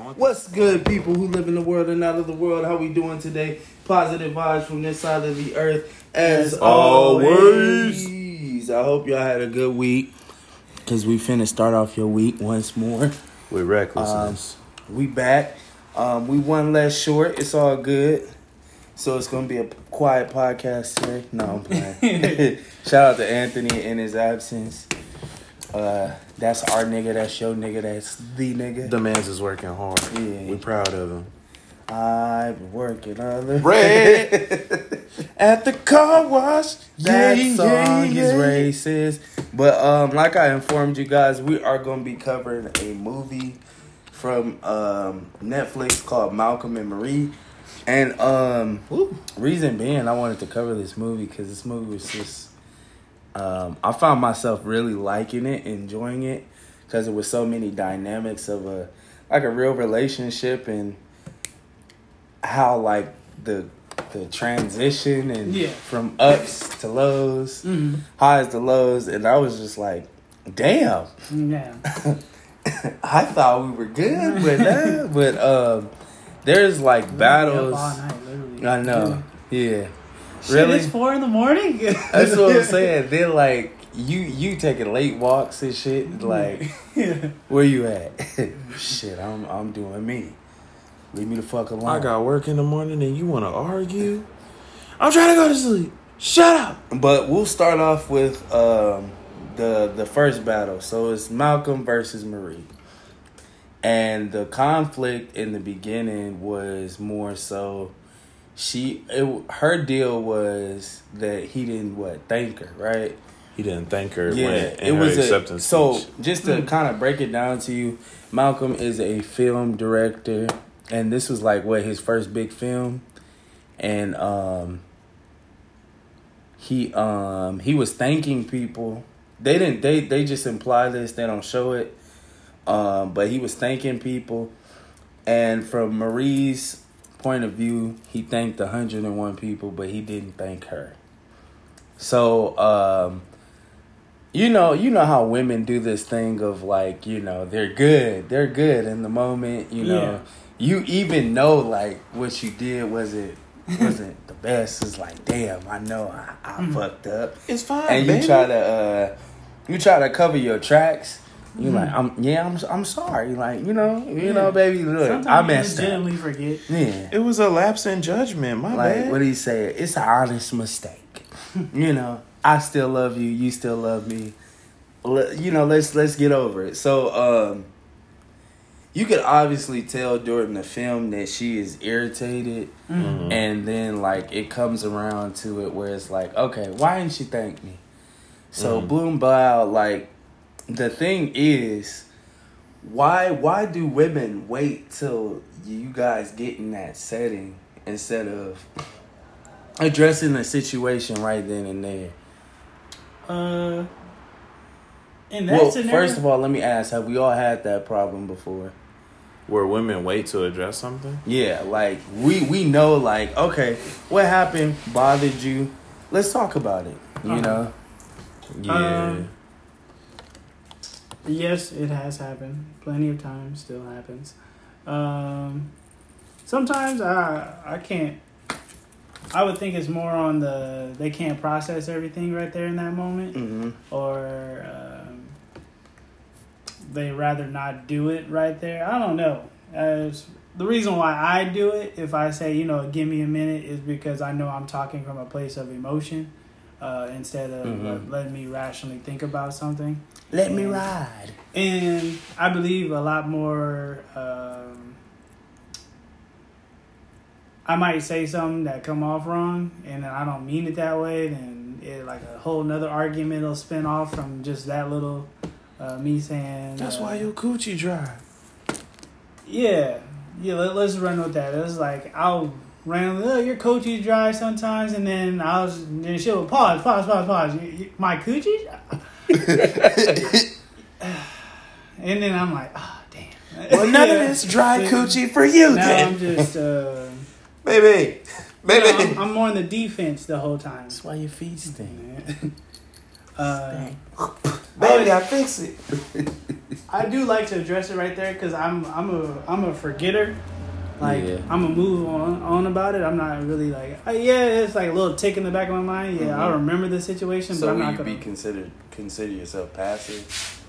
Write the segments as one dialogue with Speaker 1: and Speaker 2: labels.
Speaker 1: What's good, people who live in the world and out of the world? How we doing today? Positive vibes from this side of the earth, as
Speaker 2: always.
Speaker 1: always. I hope y'all had a good week, cause we finna start off your week once more.
Speaker 2: With recklessness.
Speaker 1: We back. Um, we one less short. It's all good. So it's gonna be a quiet podcast today. No, I'm playing. Shout out to Anthony in his absence. Uh, that's our nigga. That's your nigga. That's the nigga.
Speaker 2: the man's is working hard.
Speaker 1: Yeah.
Speaker 2: We proud of him.
Speaker 1: I'm working on the
Speaker 2: Red.
Speaker 1: at the car wash. That
Speaker 2: Yeah,
Speaker 1: song
Speaker 2: yeah,
Speaker 1: is
Speaker 2: yeah.
Speaker 1: racist. But um, like I informed you guys, we are going to be covering a movie from um, Netflix called Malcolm and Marie. And um, reason being, I wanted to cover this movie because this movie was just. Um, I found myself really liking it, enjoying it, because it was so many dynamics of a like a real relationship and how like the the transition and
Speaker 3: Yeah.
Speaker 1: from ups to lows,
Speaker 3: Mhm.
Speaker 1: highs to lows, and I was just like, damn.
Speaker 3: Yeah.
Speaker 1: I thought we were good, but nah, but um, there's like battles.
Speaker 3: Night.
Speaker 1: I know, yeah.
Speaker 3: Shit,
Speaker 1: Really?
Speaker 3: it's four in the morning.
Speaker 1: That's what I'm saying. Then like you you taking late walks and shit. Like
Speaker 3: yeah.
Speaker 1: where you at? shit, I'm I'm doing me. Leave me the fuck alone.
Speaker 2: I got work in the morning and you want to argue? I'm trying to go to sleep. Shut up.
Speaker 1: But we'll start off with um, the the first battle. So it's Malcolm versus Marie, and the conflict in the beginning was more so she it, her deal was that he didn't what thank her right.
Speaker 2: He didn't thank her
Speaker 1: Yeah,
Speaker 2: when
Speaker 1: it
Speaker 2: her
Speaker 1: was a,
Speaker 2: acceptance
Speaker 1: so.
Speaker 2: speech.
Speaker 1: Just to kind of break it down to you, Malcolm is a film director, and this was like what his first big film, and um, he um he was thanking people. They didn't. They they just imply this. They don't show it. Um, but he was thanking people, and from Marie's point of view, he thanked 101 people, but he didn't thank her. So, um, you know, you know how women do this thing of like, you know, they're good, they're good in the moment. You know,
Speaker 3: Yeah.
Speaker 1: you even know like what you did was it wasn't the best. It's like, damn, I know I, I fucked up,
Speaker 2: It's fine,
Speaker 1: and you
Speaker 2: baby.
Speaker 1: try to uh, you try to cover your tracks. You like, I'm yeah, I'm I'm sorry. Like, you know, you
Speaker 3: Yeah.
Speaker 1: know, baby, look,
Speaker 3: Sometimes
Speaker 1: I
Speaker 3: you
Speaker 1: messed up.
Speaker 3: legitimately forget.
Speaker 1: Yeah.
Speaker 2: It was a lapse in judgment. My
Speaker 1: Like
Speaker 2: bad.
Speaker 1: what do you say? It's an honest mistake. you know, I still love you. You still love me. You know, let's let's get over it. So, um, you could obviously tell during the film that she is irritated,
Speaker 2: Mhm.
Speaker 1: and then like it comes around to it where it's like, okay, why didn't she thank me? So
Speaker 2: Mhm.
Speaker 1: boom, blow. Like the thing is, why why do women wait till you guys get in that setting instead of addressing the situation right then and there?
Speaker 3: Uh, in that
Speaker 1: well,
Speaker 3: scenario,
Speaker 1: first of all, let me ask: Have we all had that problem before?
Speaker 2: Where women wait to address something?
Speaker 1: Yeah, like we we know, like okay, what happened bothered you? Let's talk about it. You
Speaker 3: Uh-huh.
Speaker 1: know,
Speaker 2: Yeah.
Speaker 3: Um, yes, it has happened plenty of times. Still happens. Um, sometimes I I can't. I would think it's more on the they can't process everything right there in that moment.
Speaker 1: hmm
Speaker 3: or um, they rather not do it right there. I don't know. As the reason why I do it, if I say you know give me a minute, is because I know I'm talking from a place of emotion uh, instead of
Speaker 1: Mhm.
Speaker 3: let- letting me rationally think about something.
Speaker 1: let me ride.
Speaker 3: And I believe a lot more. Um, I might say something that come off wrong, and I don't mean it that way. Then it like a whole nother argument will spin off from just that little uh, me saying.
Speaker 2: That's
Speaker 3: uh,
Speaker 2: why your coochie dry.
Speaker 3: Yeah, yeah. Let, let's run with that. It's like I'll randomly, oh, your coochie dry sometimes, and then I was, then she'll pause, pause, pause, pause. You- you- My coochie. and then I'm like, oh damn.
Speaker 2: Well, none
Speaker 3: Yeah.
Speaker 2: of this dry
Speaker 3: Yeah.
Speaker 2: coochie for you,
Speaker 3: Now
Speaker 2: then.
Speaker 3: I'm just, uh,
Speaker 2: baby.
Speaker 3: you know,
Speaker 2: Baby.
Speaker 3: I'm, I'm more on the defense the whole time.
Speaker 1: That's why your feet stink.
Speaker 3: uh,
Speaker 2: baby, I fix it.
Speaker 3: I do like to address it right there because I'm I'm a I'm a forgetter. Like
Speaker 1: Yeah.
Speaker 3: I'm gonna move on on about it. I'm not really like uh, yeah, it's like a little tick in the back of my mind. Yeah, I
Speaker 1: Mhm.
Speaker 3: remember the situation,
Speaker 1: So
Speaker 3: but I'm not
Speaker 1: you
Speaker 3: gonna.
Speaker 1: be considered consider yourself passive?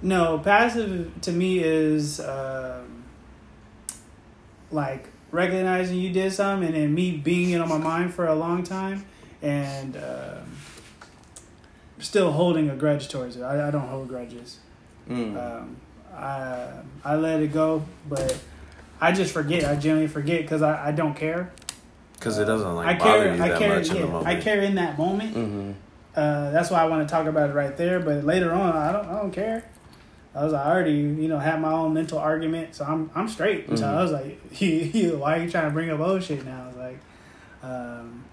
Speaker 3: No, passive to me is um, like recognizing you did something and then me being it on my mind for a long time and um, still holding a grudge towards it. I, I don't hold grudges.
Speaker 1: Mm.
Speaker 3: Um, I I let it go, but I just forget. I generally forget because I, I don't care.
Speaker 2: Because it doesn't like
Speaker 3: I
Speaker 2: bother
Speaker 3: care.
Speaker 2: you
Speaker 3: I
Speaker 2: that
Speaker 3: care.
Speaker 2: much in the
Speaker 3: Yeah,
Speaker 2: moment.
Speaker 3: I care in that moment.
Speaker 1: hmm
Speaker 3: Uh, that's why I want to talk about it right there. But later on, I don't. I don't care. I was I already, you know, had my own mental argument, so I'm I'm straight. So
Speaker 1: Mhm.
Speaker 3: I was like, you, you, why are you trying to bring up old shit now? I was like, um,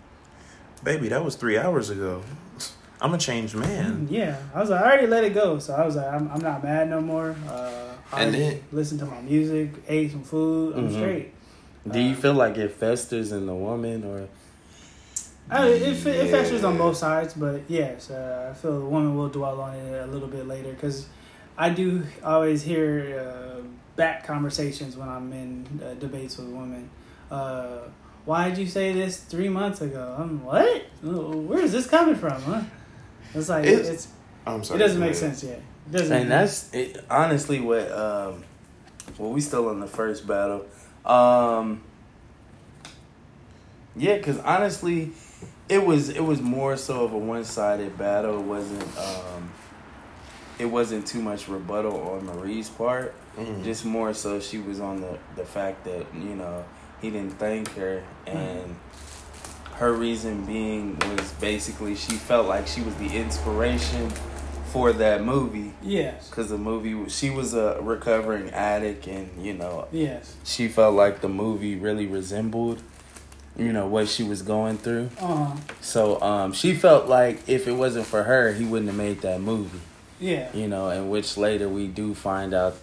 Speaker 2: Baby, that was three hours ago. I'm a changed man.
Speaker 3: yeah. I was like, I already let it go. So I was like, I'm, I'm not mad no more. Uh, I
Speaker 2: And then-
Speaker 3: listen to my music, ate some food. I'm
Speaker 1: Mhm.
Speaker 3: straight.
Speaker 1: Do you
Speaker 3: Uh,
Speaker 1: feel like it festers in the woman, or
Speaker 3: I, it, it
Speaker 2: Yeah.
Speaker 3: festers on both sides, but yes, uh, I feel the woman will dwell on it a little bit later because I do always hear uh, back conversations when I'm in uh, debates with women. Uh, why did you say this three months ago? I'm what? Where is this coming from? Huh? It's like
Speaker 2: It's-
Speaker 3: it's,
Speaker 2: I'm sorry.
Speaker 3: it
Speaker 2: doesn't
Speaker 3: make sense yet. It doesn't.
Speaker 1: and that's it, honestly what. Um, well, we still in the first battle. Um, yeah, because honestly, it was it was more so of a one sided battle. It wasn't um, it wasn't too much rebuttal on Marie's part.
Speaker 2: Mhm.
Speaker 1: Just more so she was on the the fact that you know he didn't thank her and her reason being was basically she felt like she was the inspiration for that movie
Speaker 3: yes,
Speaker 1: because the movie she was a recovering addict and you know
Speaker 3: yes.
Speaker 1: she felt like the movie really resembled you know what she was going through
Speaker 3: Uh huh.
Speaker 1: so um she felt like if it wasn't for her he wouldn't have made that movie
Speaker 3: Yeah.
Speaker 1: you know, and which later we do find out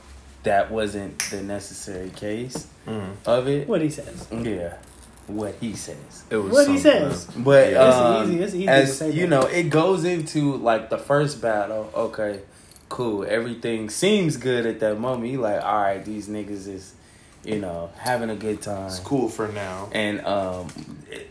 Speaker 1: that wasn't the necessary case
Speaker 2: Mhm.
Speaker 1: of it.
Speaker 3: What he says.
Speaker 1: Yeah, what he says.
Speaker 2: It was
Speaker 3: What he says.
Speaker 2: else.
Speaker 1: But
Speaker 2: Yeah.
Speaker 3: It's
Speaker 1: um,
Speaker 3: easy- it's easy to
Speaker 1: as
Speaker 3: say
Speaker 1: you
Speaker 3: that.
Speaker 1: know, it goes into like the first battle. Okay, cool. Everything seems good at that moment. You like, all right, these niggas is, you know, having a good time.
Speaker 2: It's cool for now.
Speaker 1: And um,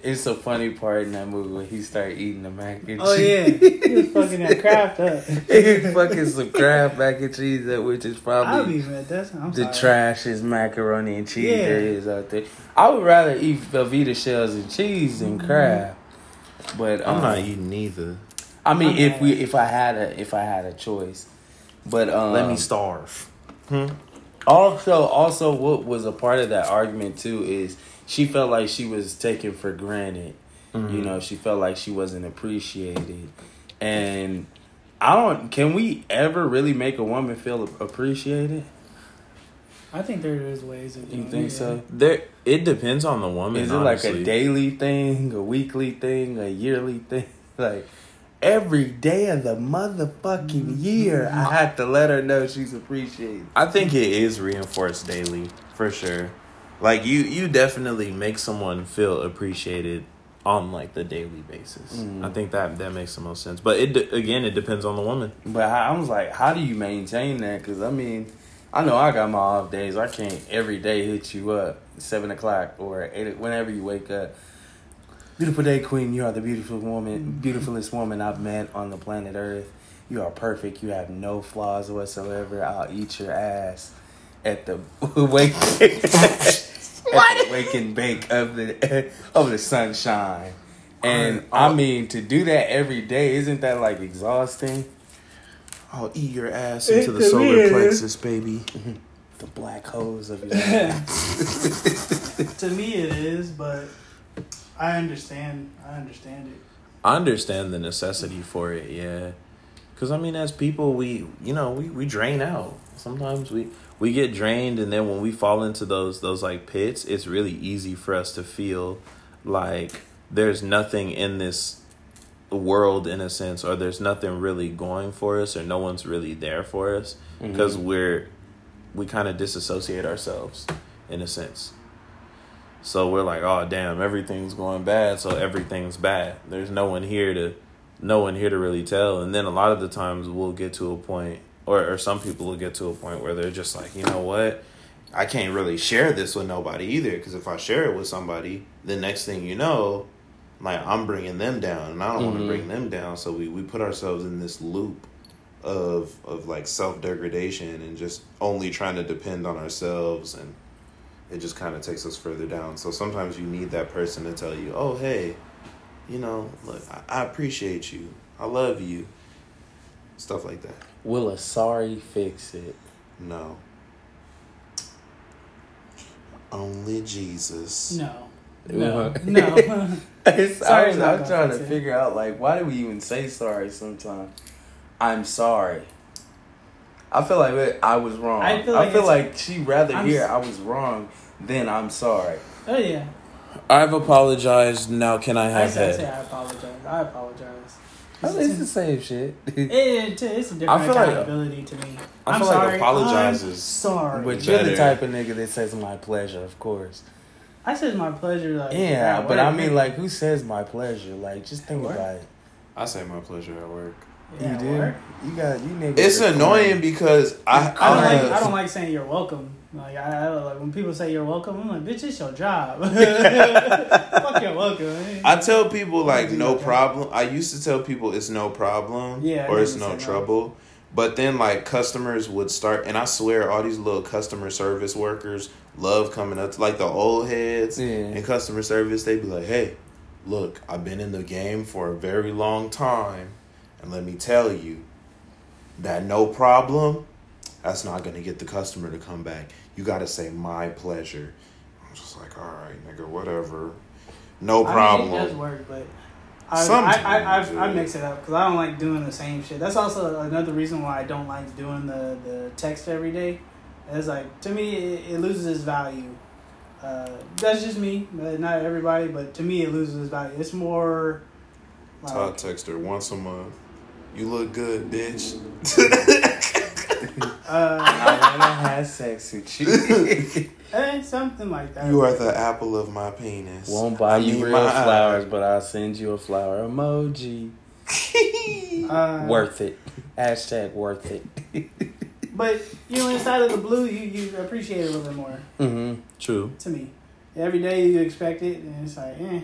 Speaker 1: it's a funny part in that movie when he started eating the mac and cheese.
Speaker 3: Oh yeah, he was fucking that craft up.
Speaker 1: he fucking some crab mac and cheese up, which is
Speaker 3: I'll
Speaker 1: probably
Speaker 3: be mad. That's I'm
Speaker 1: the
Speaker 3: sorry.
Speaker 1: trashiest macaroni and cheese
Speaker 3: Yeah.
Speaker 1: there is out there. I would rather eat Velveeta shells and cheese than
Speaker 3: Mm-hmm.
Speaker 1: crab. But
Speaker 2: I'm
Speaker 1: um,
Speaker 2: not eating either.
Speaker 1: I mean,
Speaker 3: I'm
Speaker 1: if we if I had a if I had a choice, but um,
Speaker 2: Let me starve. Hmm?
Speaker 1: Also, also, what was a part of that argument too is she felt like she was taken for granted.
Speaker 2: Mhm.
Speaker 1: You know, she felt like she wasn't appreciated, and I don't. Can we ever really make a woman feel appreciated?
Speaker 3: I think there is ways of doing
Speaker 1: You think
Speaker 3: it,
Speaker 1: so?
Speaker 2: There, it depends on the woman.
Speaker 1: Is it like a daily thing, a weekly thing, a yearly thing? Like every day of the motherfucking year, I have to let her know she's appreciated.
Speaker 2: I think it is reinforced daily for sure. Like you, you definitely make someone feel appreciated on like the daily basis.
Speaker 1: Mhm.
Speaker 2: I think that that makes the most sense. But it de- again, it depends on the woman.
Speaker 1: But I I was like, how do you maintain that? Because I mean, I know I got my off days. I can't every day hit you up seven o'clock or eight whenever you wake up. Beautiful day, Queen. You are the beautiful woman, beautifulest woman I've met on the planet Earth. You are perfect. You have no flaws whatsoever. I'll eat your ass at the wake at the wake and bake of the of the sunshine. And I mean, to do that every day, isn't that like exhausting?
Speaker 2: I'll eat your ass into the solar plexus, baby. Mm-hmm.
Speaker 1: The black holes of your ass.
Speaker 3: To me, it is, but I understand. I understand it.
Speaker 2: I understand the necessity for it, yeah. Cause I mean, as people, we you know we, we drain out. Sometimes we we get drained, and then when we fall into those those like pits, it's really easy for us to feel like there's nothing in this world in a sense, or there's nothing really going for us, or no one's really there for us, mm-hmm. because we're we kind of disassociate ourselves in a sense. So we're like, oh damn, everything's going bad, so everything's bad. There's no one here to no one here to really tell. And then a lot of the times we'll get to a point or or some people will get to a point where they're just like, you know what, I can't really share this with nobody either because if I share it with somebody, the next thing you know, like I'm bringing them down, and I don't want
Speaker 1: Mhm.
Speaker 2: to bring them down. So we we put ourselves in this loop of of like self degradation and just only trying to depend on ourselves and it just kind of takes us further down. So sometimes you need that person to tell you, "Oh, hey, you know, look, I, I appreciate you. I love you." Stuff like that.
Speaker 1: Will a sorry fix it?
Speaker 2: No. Only Jesus.
Speaker 3: No. No. No.
Speaker 1: It's, I
Speaker 3: Sorry's
Speaker 1: was,
Speaker 3: not
Speaker 1: I'm trying to
Speaker 3: it.
Speaker 1: figure out like why do we even say sorry sometimes? I'm sorry. I feel like I was wrong.
Speaker 3: I
Speaker 1: I
Speaker 3: feel
Speaker 1: feel
Speaker 3: like
Speaker 1: like, she'd rather
Speaker 3: I'm
Speaker 1: hear
Speaker 3: s-
Speaker 1: I was wrong than I'm sorry.
Speaker 3: oh yeah.
Speaker 2: I've apologized. Now can I
Speaker 3: I
Speaker 2: have
Speaker 3: say, I say? I apologize. I apologize.
Speaker 1: Oh, It's the same shit.
Speaker 3: It, it, it's a different
Speaker 2: I feel like-
Speaker 3: accountability to me.
Speaker 2: I
Speaker 3: I'm
Speaker 2: feel like
Speaker 3: sorry.
Speaker 2: apologize
Speaker 3: I'm sorry.
Speaker 1: But you're the type of nigga that says my pleasure, of course.
Speaker 3: I said my pleasure. Like
Speaker 1: Yeah, but. I mean, like, who says my pleasure? Like, just think about it.
Speaker 2: I say my pleasure at work.
Speaker 3: Yeah,
Speaker 1: you
Speaker 3: at
Speaker 1: do.
Speaker 3: work.
Speaker 1: You got you niggas.
Speaker 2: It's annoying
Speaker 1: corny.
Speaker 2: because I
Speaker 3: I don't
Speaker 2: I,
Speaker 3: like. I don't like saying you're welcome. Like I, I like when people say you're welcome. I'm like, bitch, it's your job. Fuck your welcome.
Speaker 2: I tell people like no
Speaker 3: that.
Speaker 2: problem. I used to tell people it's no problem
Speaker 3: Yeah,
Speaker 2: or it's no
Speaker 3: said no.
Speaker 2: trouble. But then like customers would start and I swear all these little customer service workers love coming up to like the old heads
Speaker 1: Yeah.
Speaker 2: in customer service, they'd be like, Hey, look, I've been in the game for a very long time and let me tell you that no problem, that's not gonna get the customer to come back. You gotta say my pleasure. I'm just like, all right, nigga, whatever. No problem.
Speaker 3: I mean, it does work, but I, I, I, I, I mix it up because I don't like doing the same shit. That's also another reason why I don't like doing the, the text every day. It's like to me, it, it loses its value. Uh, that's just me, not everybody. But to me, it loses its value. It's more like
Speaker 2: Todd text her once a month. You look good, bitch.
Speaker 3: uh,
Speaker 1: I wanna have sex with you.
Speaker 3: eh, something like that.
Speaker 2: you are the apple of my penis.
Speaker 1: Won't buy
Speaker 2: I
Speaker 1: you real
Speaker 2: my eye.
Speaker 1: flowers, but I'll send you a flower emoji.
Speaker 3: Uh,
Speaker 1: worth it. Hashtag worth it.
Speaker 3: But you know, inside of the blue, you you appreciate it a little bit more.
Speaker 1: Mm-hmm.
Speaker 2: True.
Speaker 3: to me. Every day you expect it, and it's like, eh.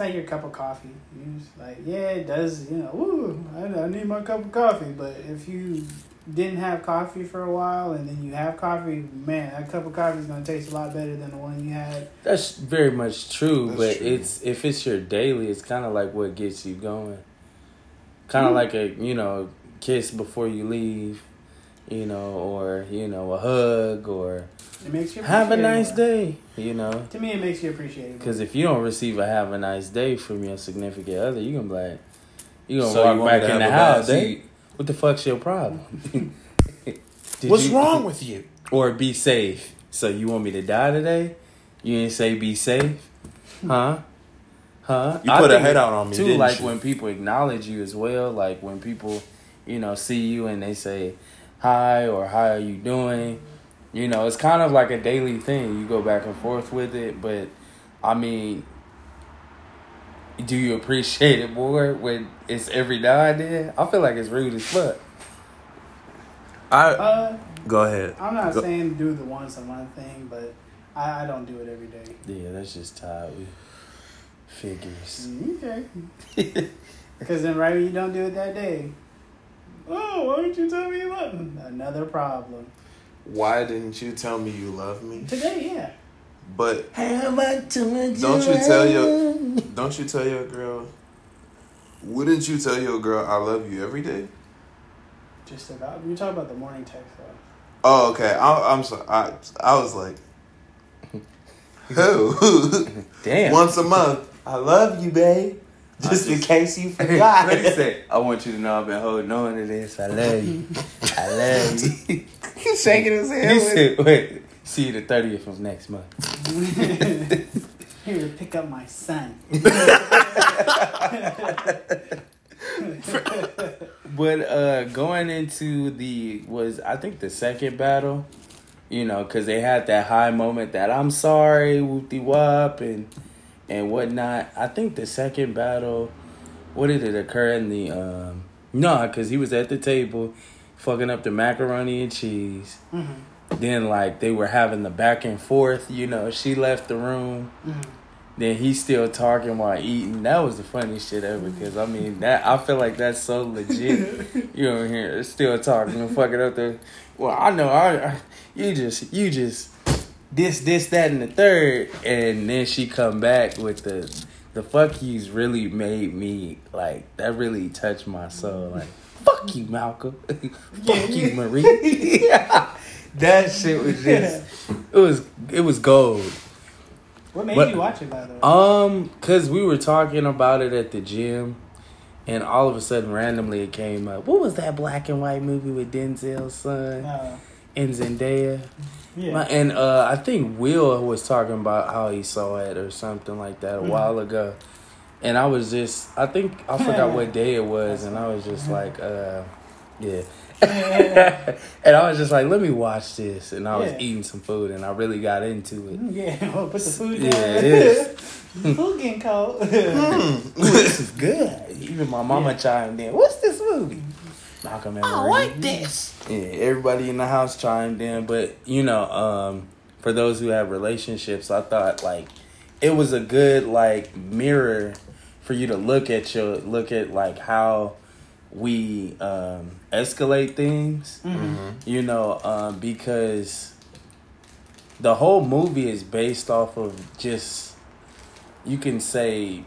Speaker 3: It's like your cup of coffee. You just like, yeah, it does, you know, woo, I, I need my cup of coffee. But if you didn't have coffee for a while and then you have coffee, man, that cup of coffee is going to taste a lot better than the one you had.
Speaker 1: That's very much true,
Speaker 2: That's
Speaker 1: but
Speaker 2: true.
Speaker 1: it's if it's your daily, it's kind of like what gets you going. Kind of
Speaker 3: Mm.
Speaker 1: like a you know kiss before you leave, you know, or you know a hug, or
Speaker 3: It makes you
Speaker 1: have a nice day, you know.
Speaker 3: To me, it makes you appreciate it.
Speaker 1: Because if you don't receive a have a nice day from your significant other, you gonna be like, you gonna
Speaker 2: So
Speaker 1: walk
Speaker 2: want me
Speaker 1: back
Speaker 2: to
Speaker 1: in the
Speaker 2: have a bad
Speaker 1: house.
Speaker 2: day?
Speaker 1: What the fuck's your problem?
Speaker 2: What's
Speaker 1: you-
Speaker 2: wrong with you?
Speaker 1: Or be safe. So you want me to die today? You didn't say be safe, huh? Huh?
Speaker 2: You put a head out on me,
Speaker 1: too.
Speaker 2: didn't
Speaker 1: like
Speaker 2: you?
Speaker 1: when people acknowledge you as well. Like when people, you know, see you and they say hi or how are you doing. You know, it's kind of like a daily thing. You go back and forth with it, but I mean, do you appreciate it more when it's every now and then? I feel like it's rude as fuck.
Speaker 2: I
Speaker 3: uh,
Speaker 2: go ahead.
Speaker 3: I'm not
Speaker 2: Go-
Speaker 3: saying do the once a month thing, but I, I don't do it every day.
Speaker 1: Yeah, that's just tired. We figures.
Speaker 3: Okay. Because then, right when you don't do it that day, oh, why didn't you tell me you love me? Another problem.
Speaker 2: Why didn't you tell me you love me?
Speaker 3: Today, yeah.
Speaker 2: But
Speaker 1: How about too much?
Speaker 2: Don't you tell your- don't you tell your girl? Wouldn't you tell your girl I love you every day?
Speaker 3: Just about. You talk about the morning text, though.
Speaker 2: Oh, okay. I, I'm sorry. I I was like, who?
Speaker 1: Damn.
Speaker 2: Once a month. I love you, babe. Just in case you forgot.
Speaker 1: Let me say, I want you to know I've been holding on to this. I love you. I love you.
Speaker 2: He's shaking his head.
Speaker 1: He
Speaker 2: with-
Speaker 1: said, wait, see you the 30th of next month.
Speaker 3: Here to pick up my son.
Speaker 1: But uh going into the was I think the second battle, you know, because they had that high moment that I'm sorry, whoop de wop, and and whatnot. I think the second battle, what did it occur in the um no, because he was at the table, fucking up the macaroni and cheese.
Speaker 3: Mm-hmm.
Speaker 1: Then like they were having the back and forth. You know, she left the room.
Speaker 3: Mm-hmm.
Speaker 1: Then he's still talking while eating. That was the funniest shit ever. Because I mean, that I feel like that's so legit. you know, here still talking and fucking up the. Well, I know. I, I you just you just this this that and the third, and then she come back with the the fuck yous really made me like that really touched my soul. Like fuck you, Malcolm. fuck you, Marie. yeah. that shit was just it was it was gold.
Speaker 3: What made
Speaker 1: But-
Speaker 3: you watch it by the way?
Speaker 1: Um, cause we were talking about it at the gym, and all of a sudden, randomly, it came up. What was that black and white movie with Denzel's son
Speaker 3: Uh,
Speaker 1: and Zendaya?
Speaker 3: Yeah.
Speaker 1: My- And uh, I think Will was talking about how he saw it or something like that a
Speaker 3: Mhm.
Speaker 1: while ago, and I was just, I think I forgot what day it was, and I was just like, uh, yeah. and I was just like, let me watch this, and I was
Speaker 3: Yeah.
Speaker 1: eating some food, and I really got into it.
Speaker 3: yeah, well, put the food down.
Speaker 1: Yeah, it is.
Speaker 3: food getting cold.
Speaker 1: Ooh, this is good. Even my mama
Speaker 3: Yeah.
Speaker 1: chimed in. What's this movie? Malcolm and
Speaker 2: I like this.
Speaker 1: Yeah, everybody in the house chimed in, but you know, um, for those who have relationships, I thought like it was a good like mirror for you to look at your look at like how we um, escalate things.
Speaker 3: Mhm.
Speaker 1: You know, um, because the whole movie is based off of just you can say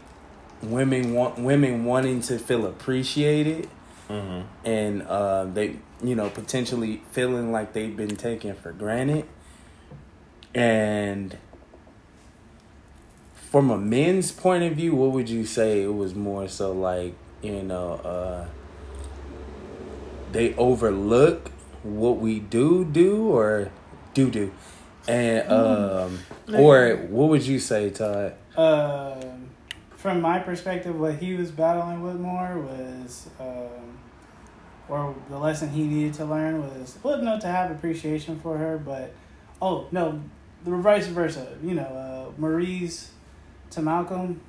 Speaker 1: women want women wanting to feel appreciated
Speaker 2: Mm-hmm.
Speaker 1: and uh, they you know potentially feeling like they've been taken for granted. And from a men's point of view what would you say it was more so like you know uh, they overlook what we do do or do do? And um or what would you say todd?
Speaker 3: Um, from my perspective, what he was battling with more was, um, or the lesson he needed to learn was, well, no, to have appreciation for her, but, oh, no, the vice versa. You know, uh, Marie's to Malcolm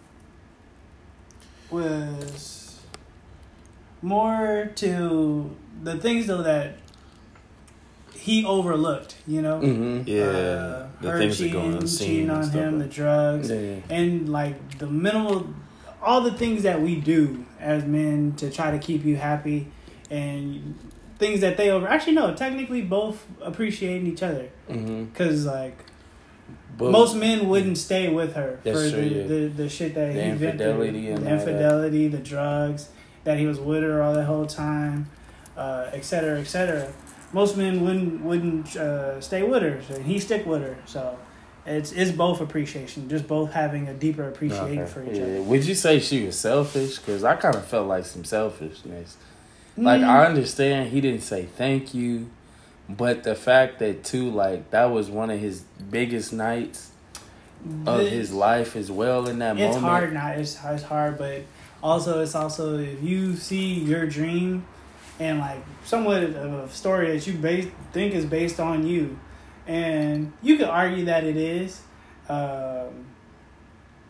Speaker 3: was more to the things, though, that he overlooked, you know?
Speaker 1: mm-hmm.
Speaker 2: Yeah,
Speaker 3: Uh,
Speaker 2: the
Speaker 3: her
Speaker 2: things that
Speaker 3: cheating,
Speaker 2: go on the
Speaker 3: cheating on him,
Speaker 2: like-
Speaker 3: the drugs,
Speaker 1: yeah.
Speaker 3: and like the minimal, all the things that we do as men to try to keep you happy, and things that they over. Actually, no, technically both appreciating each other
Speaker 1: Mm-hmm.
Speaker 3: because like
Speaker 1: But
Speaker 3: most men wouldn't stay with her for
Speaker 1: true,
Speaker 3: the,
Speaker 1: yeah.
Speaker 3: the the shit that
Speaker 1: The
Speaker 3: he
Speaker 1: infidelity
Speaker 3: the infidelity, the drugs that he was with her all the whole time, uh, et cetera, et cetera. Most men wouldn't wouldn't uh, stay with her, so he stick with her. So it's it's both appreciation, just both having a deeper appreciation
Speaker 1: Okay.
Speaker 3: for each
Speaker 1: Yeah.
Speaker 3: other.
Speaker 1: Would you say she was selfish? Because I kind of felt like some selfishness. Like
Speaker 3: Mm.
Speaker 1: I understand he didn't say thank you, but the fact that too, like that was one of his biggest nights of
Speaker 3: The-
Speaker 1: his life as well. In that
Speaker 3: it's
Speaker 1: moment,
Speaker 3: hard not it's, it's hard but also it's also if you see your dream and like somewhat of a story that you base, think is based on you and you could argue that it is um,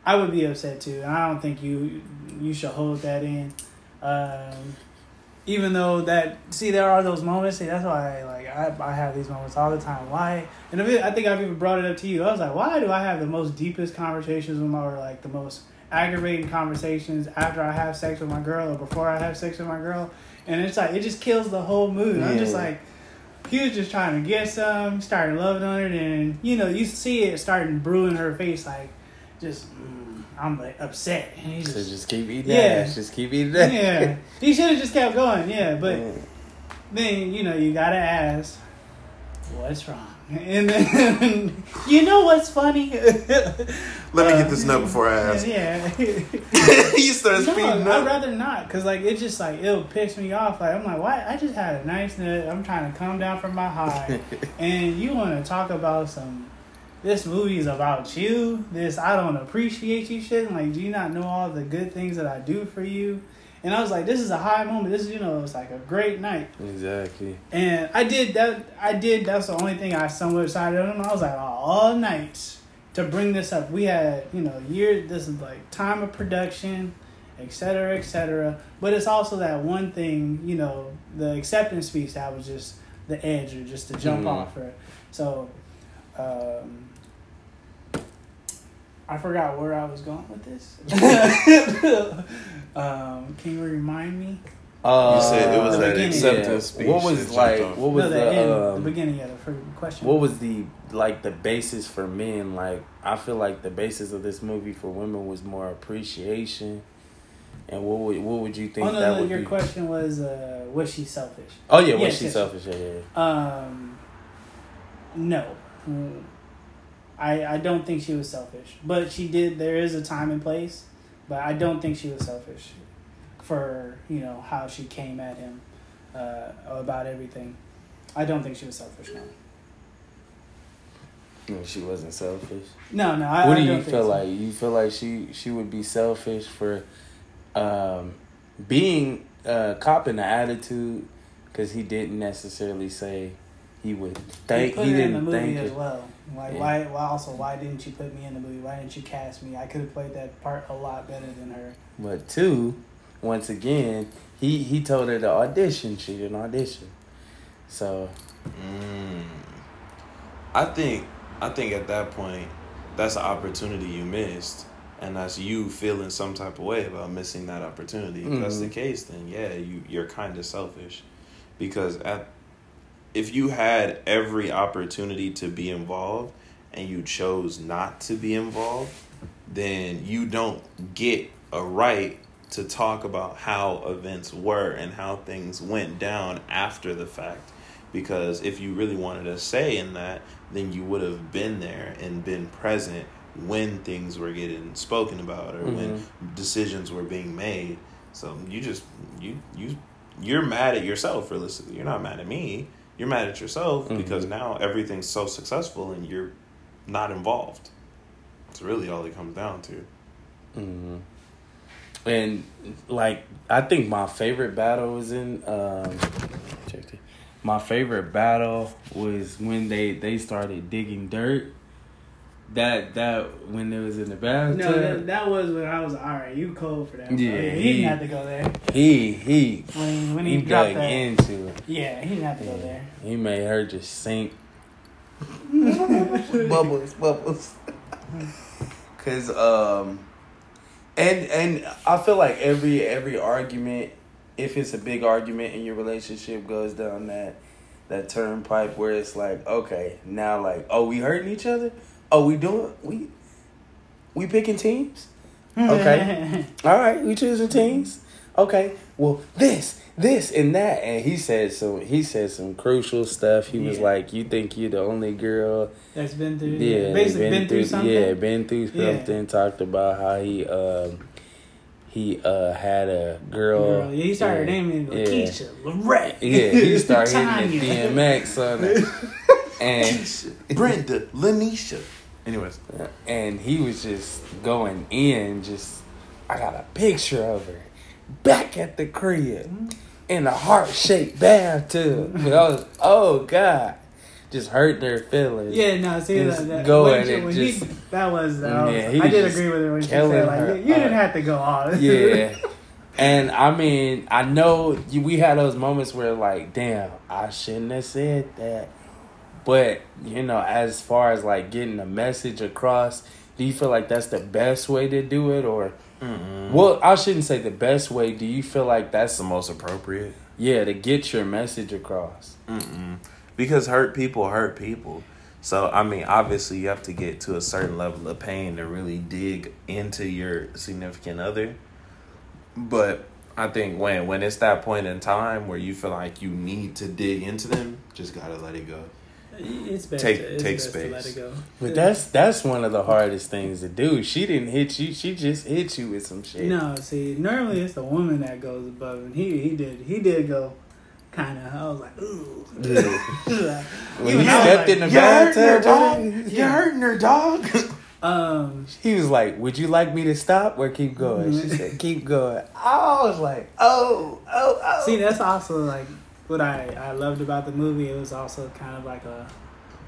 Speaker 3: i would be upset too and i don't think you you should hold that in um, even though that see there are those moments see that's why like I, I have these moments all the time. Why? And it, i think i've even brought it up to you. I was like why do i have the most deepest conversations with my or like the most aggravating conversations after i have sex with my girl or before i have sex with my girl? And it's like it just kills the whole mood. I'm just like he was just trying to get some started loving on her and you know you see it starting brewing her face like just mm, i'm like upset and he's
Speaker 1: So
Speaker 3: just
Speaker 1: just keep eating
Speaker 3: Yeah.
Speaker 1: ass. Just keep eating that.
Speaker 3: yeah, he should have just kept going. Yeah, but
Speaker 1: Yeah.
Speaker 3: then you know you gotta ask, what's wrong? And then you know what's funny?
Speaker 4: Let me get this nut before I ask.
Speaker 3: Yeah,
Speaker 4: you start
Speaker 3: no,
Speaker 4: speeding
Speaker 3: I'd rather not, cause like it just like it'll piss me off. Like I'm like, why? I just had a nice nut. I'm trying to come down from my high, and you want to talk about some. This movie is about you. This I don't appreciate you shit. Like, do you not know all the good things that I do for you? And I was like, this is a high moment. This is you know, it's like a great night.
Speaker 1: Exactly.
Speaker 3: And I did that. I did. That's the only thing I somewhat decided on. I was like, oh, all night to bring this up. We had, you know, year. This is like time of production, etc., etc. But it's also that one thing, you know, the acceptance speech that was just the edge or just to jump
Speaker 1: Mhm.
Speaker 3: off her. So, um, I forgot where I was going with this. um, can you remind me?
Speaker 1: Uh,
Speaker 4: You said it was
Speaker 3: The
Speaker 4: that
Speaker 3: beginning.
Speaker 4: acceptance speech.
Speaker 1: What was like?
Speaker 4: off.
Speaker 1: What was
Speaker 3: no, the,
Speaker 1: the?
Speaker 3: end,
Speaker 1: um,
Speaker 3: the beginning of the first question.
Speaker 1: What was the like the basis for men? Like I feel like the basis of this movie for women was more appreciation. And what would what would you think
Speaker 3: Oh no,
Speaker 1: that
Speaker 3: no
Speaker 1: would
Speaker 3: your
Speaker 1: be?
Speaker 3: question was uh, was she selfish?
Speaker 1: Oh yeah, was she
Speaker 3: yes.
Speaker 1: selfish? Yeah, yeah.
Speaker 3: Um, no, I I don't think she was selfish, but she did. There is a time and place, but I don't think she was selfish for you know how she came at him uh, about everything. I don't think she was selfish. No,
Speaker 1: No, she wasn't selfish.
Speaker 3: no, no. I,
Speaker 1: what
Speaker 3: I
Speaker 1: do
Speaker 3: don't
Speaker 1: you
Speaker 3: think
Speaker 1: feel
Speaker 3: so.
Speaker 1: like? You feel like she she would be selfish for um, being uh, copping the attitude because he didn't necessarily say he would thank.
Speaker 3: put
Speaker 1: He,
Speaker 3: her in the
Speaker 1: didn't
Speaker 3: movie
Speaker 1: thank
Speaker 3: as
Speaker 1: her.
Speaker 3: well. Like
Speaker 1: Yeah.
Speaker 3: why? Why also? Why didn't you put me in the movie? Why didn't you cast me? I could have played that part a lot better than her.
Speaker 1: But two, once again, he he told her to audition. She didn't audition. So
Speaker 2: Mm. I think I think at that point that's an opportunity you missed and that's you feeling some type of way about missing that opportunity. If that's the
Speaker 1: Mhm.
Speaker 2: case then yeah, you you're kind of selfish because at if you had every opportunity to be involved and you chose not to be involved, then you don't get a right to talk about how events were and how things went down after the fact. Because if you really wanted a say in that, then you would have been there and been present when things were getting spoken about or when mm-hmm. decisions were being made. So you just you you you're mad at yourself realistically. You're not mad at me. You're mad at yourself
Speaker 1: Mhm.
Speaker 2: because now everything's so successful and you're not involved. It's really all it comes down to.
Speaker 1: hmm And like I think my favorite battle was in um. My favorite battle was when they they started digging dirt. That that when it was in the bathtub.
Speaker 3: No, that, that was when I was all right. You cold for that? bro.
Speaker 1: Yeah,
Speaker 3: he,
Speaker 1: he-
Speaker 3: didn't have to go there.
Speaker 1: he he
Speaker 3: When when he,
Speaker 1: he
Speaker 3: dropped
Speaker 1: dug
Speaker 3: that,
Speaker 1: into it.
Speaker 3: yeah, he didn't have to go there.
Speaker 1: He made her just sink.
Speaker 4: bubbles, bubbles.
Speaker 1: Cause um, and and I feel like every every argument, if it's a big argument in your relationship, goes down that that turnpike where it's like, okay, now like, oh, we hurting each other. Oh, we doing we we picking teams. Okay. All right, we choosing teams. Okay, well, this, this, and that, and he said some. He said some crucial stuff. He was like, "You think you're the only girl
Speaker 3: That's been through.
Speaker 1: yeah,
Speaker 3: basically been, through, something.
Speaker 1: Yeah, been through
Speaker 3: Yeah.
Speaker 1: something. Talked about how he um he uh had a girl.
Speaker 3: Girl, yeah, he started
Speaker 1: yeah,
Speaker 3: naming
Speaker 1: yeah.
Speaker 3: Lakeisha, Lorette.
Speaker 1: Yeah, he started hitting the DMX on it, and
Speaker 2: Brenda, Lanisha. Anyways,
Speaker 1: and he was just going in. Just I got a picture of her back at the crib mm-hmm. in a heart shaped bathtub. I was, oh god, just hurt their feelings.
Speaker 3: Yeah, no, see
Speaker 1: Just
Speaker 3: that, that
Speaker 1: go
Speaker 3: when
Speaker 1: at
Speaker 3: she-
Speaker 1: it,
Speaker 3: when he-
Speaker 1: just-
Speaker 3: that was. That
Speaker 1: Yeah, he
Speaker 3: I did agree with her when she said like, you, you didn't have to go on.
Speaker 1: yeah. And I mean, I know we had those moments where, like, damn, I shouldn't have said that. But, you know, as far as like getting a message across, do you feel like that's the best way to do it? Or, well, I shouldn't say the best way. Do you feel like that's
Speaker 2: that's the most appropriate.
Speaker 1: yeah, to get your message across?
Speaker 2: Mm-mm. Because hurt people hurt people. So I mean, obviously, you have to get to a certain level of pain to really dig into your significant other. But I think when when it's that point in time where you feel like you need to dig into them, just gotta let it go.
Speaker 3: It's best.
Speaker 2: Take-
Speaker 3: to, it's
Speaker 2: take
Speaker 3: best to let
Speaker 2: space.
Speaker 3: it go.
Speaker 1: But that's that's one of the hardest things to do. She didn't hit you. She just hit you with some shit.
Speaker 3: No, see, normally it's the woman that goes above, and he he did he did go kind of. I was like, ooh.
Speaker 1: Yeah. When he stepped
Speaker 3: like,
Speaker 1: in the
Speaker 2: You hurting her,
Speaker 1: bathtub,
Speaker 2: dog?
Speaker 1: with it,
Speaker 2: You hurting her, dog?
Speaker 3: um,
Speaker 1: he was like, "Would you like me to stop or keep going?" She said, "Keep going." I was like, "Oh, oh, oh."
Speaker 3: see, that's also like what I I loved about the movie. It was also kind of like a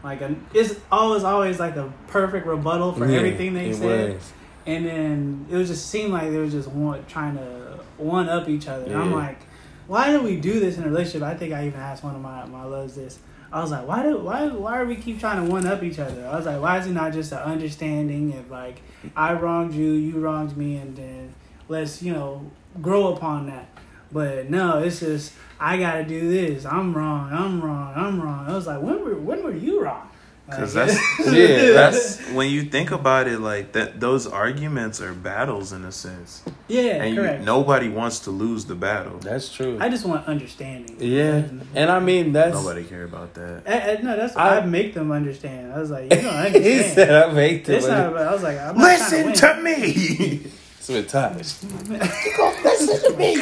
Speaker 3: like a it's always always like a perfect rebuttal for
Speaker 1: Yeah,
Speaker 3: everything they said.
Speaker 1: was.
Speaker 3: and then it was just seemed like they were just one, trying to one up each other. And I'm like, why do we do this in a relationship? I think I even asked one of my my loves this. I was like, why do why why are we keep trying to one up each other? I was like, why is it not just an understanding of like I wronged you, you wronged me, and then let's you know grow upon that. But no, it's just I gotta do this. I'm wrong. I'm wrong. I'm wrong. I was like, when were when were you wrong?
Speaker 2: Because
Speaker 3: Like-
Speaker 2: that's yeah, that's when you think about it, like that. Those arguments are battles in a sense,
Speaker 3: yeah,
Speaker 2: and you,
Speaker 3: correct.
Speaker 2: nobody wants to lose the battle.
Speaker 1: That's true.
Speaker 3: I just want understanding.
Speaker 1: yeah, and I mean that's.
Speaker 2: Nobody care about that.
Speaker 3: Eh, eh, no, that's
Speaker 1: I-
Speaker 3: I, make them understand. I was like, you don't
Speaker 1: he said I make them.
Speaker 3: It's not, I was like, I'm
Speaker 2: Listen
Speaker 3: trying
Speaker 2: to
Speaker 3: to
Speaker 2: me.
Speaker 1: It's with Taj.
Speaker 3: listen to me.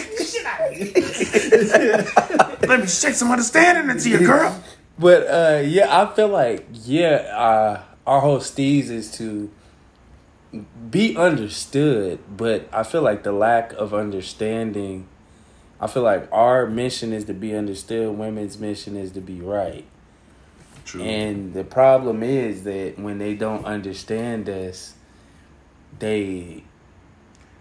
Speaker 2: Let me shake some understanding into you, girl.
Speaker 1: But uh, yeah, I feel like yeah, uh, our whole steez is to be understood, but I feel like the lack of understanding. I feel like our mission is to be understood. Women's mission is to be right.
Speaker 2: True.
Speaker 1: And the problem is that when they don't understand us, they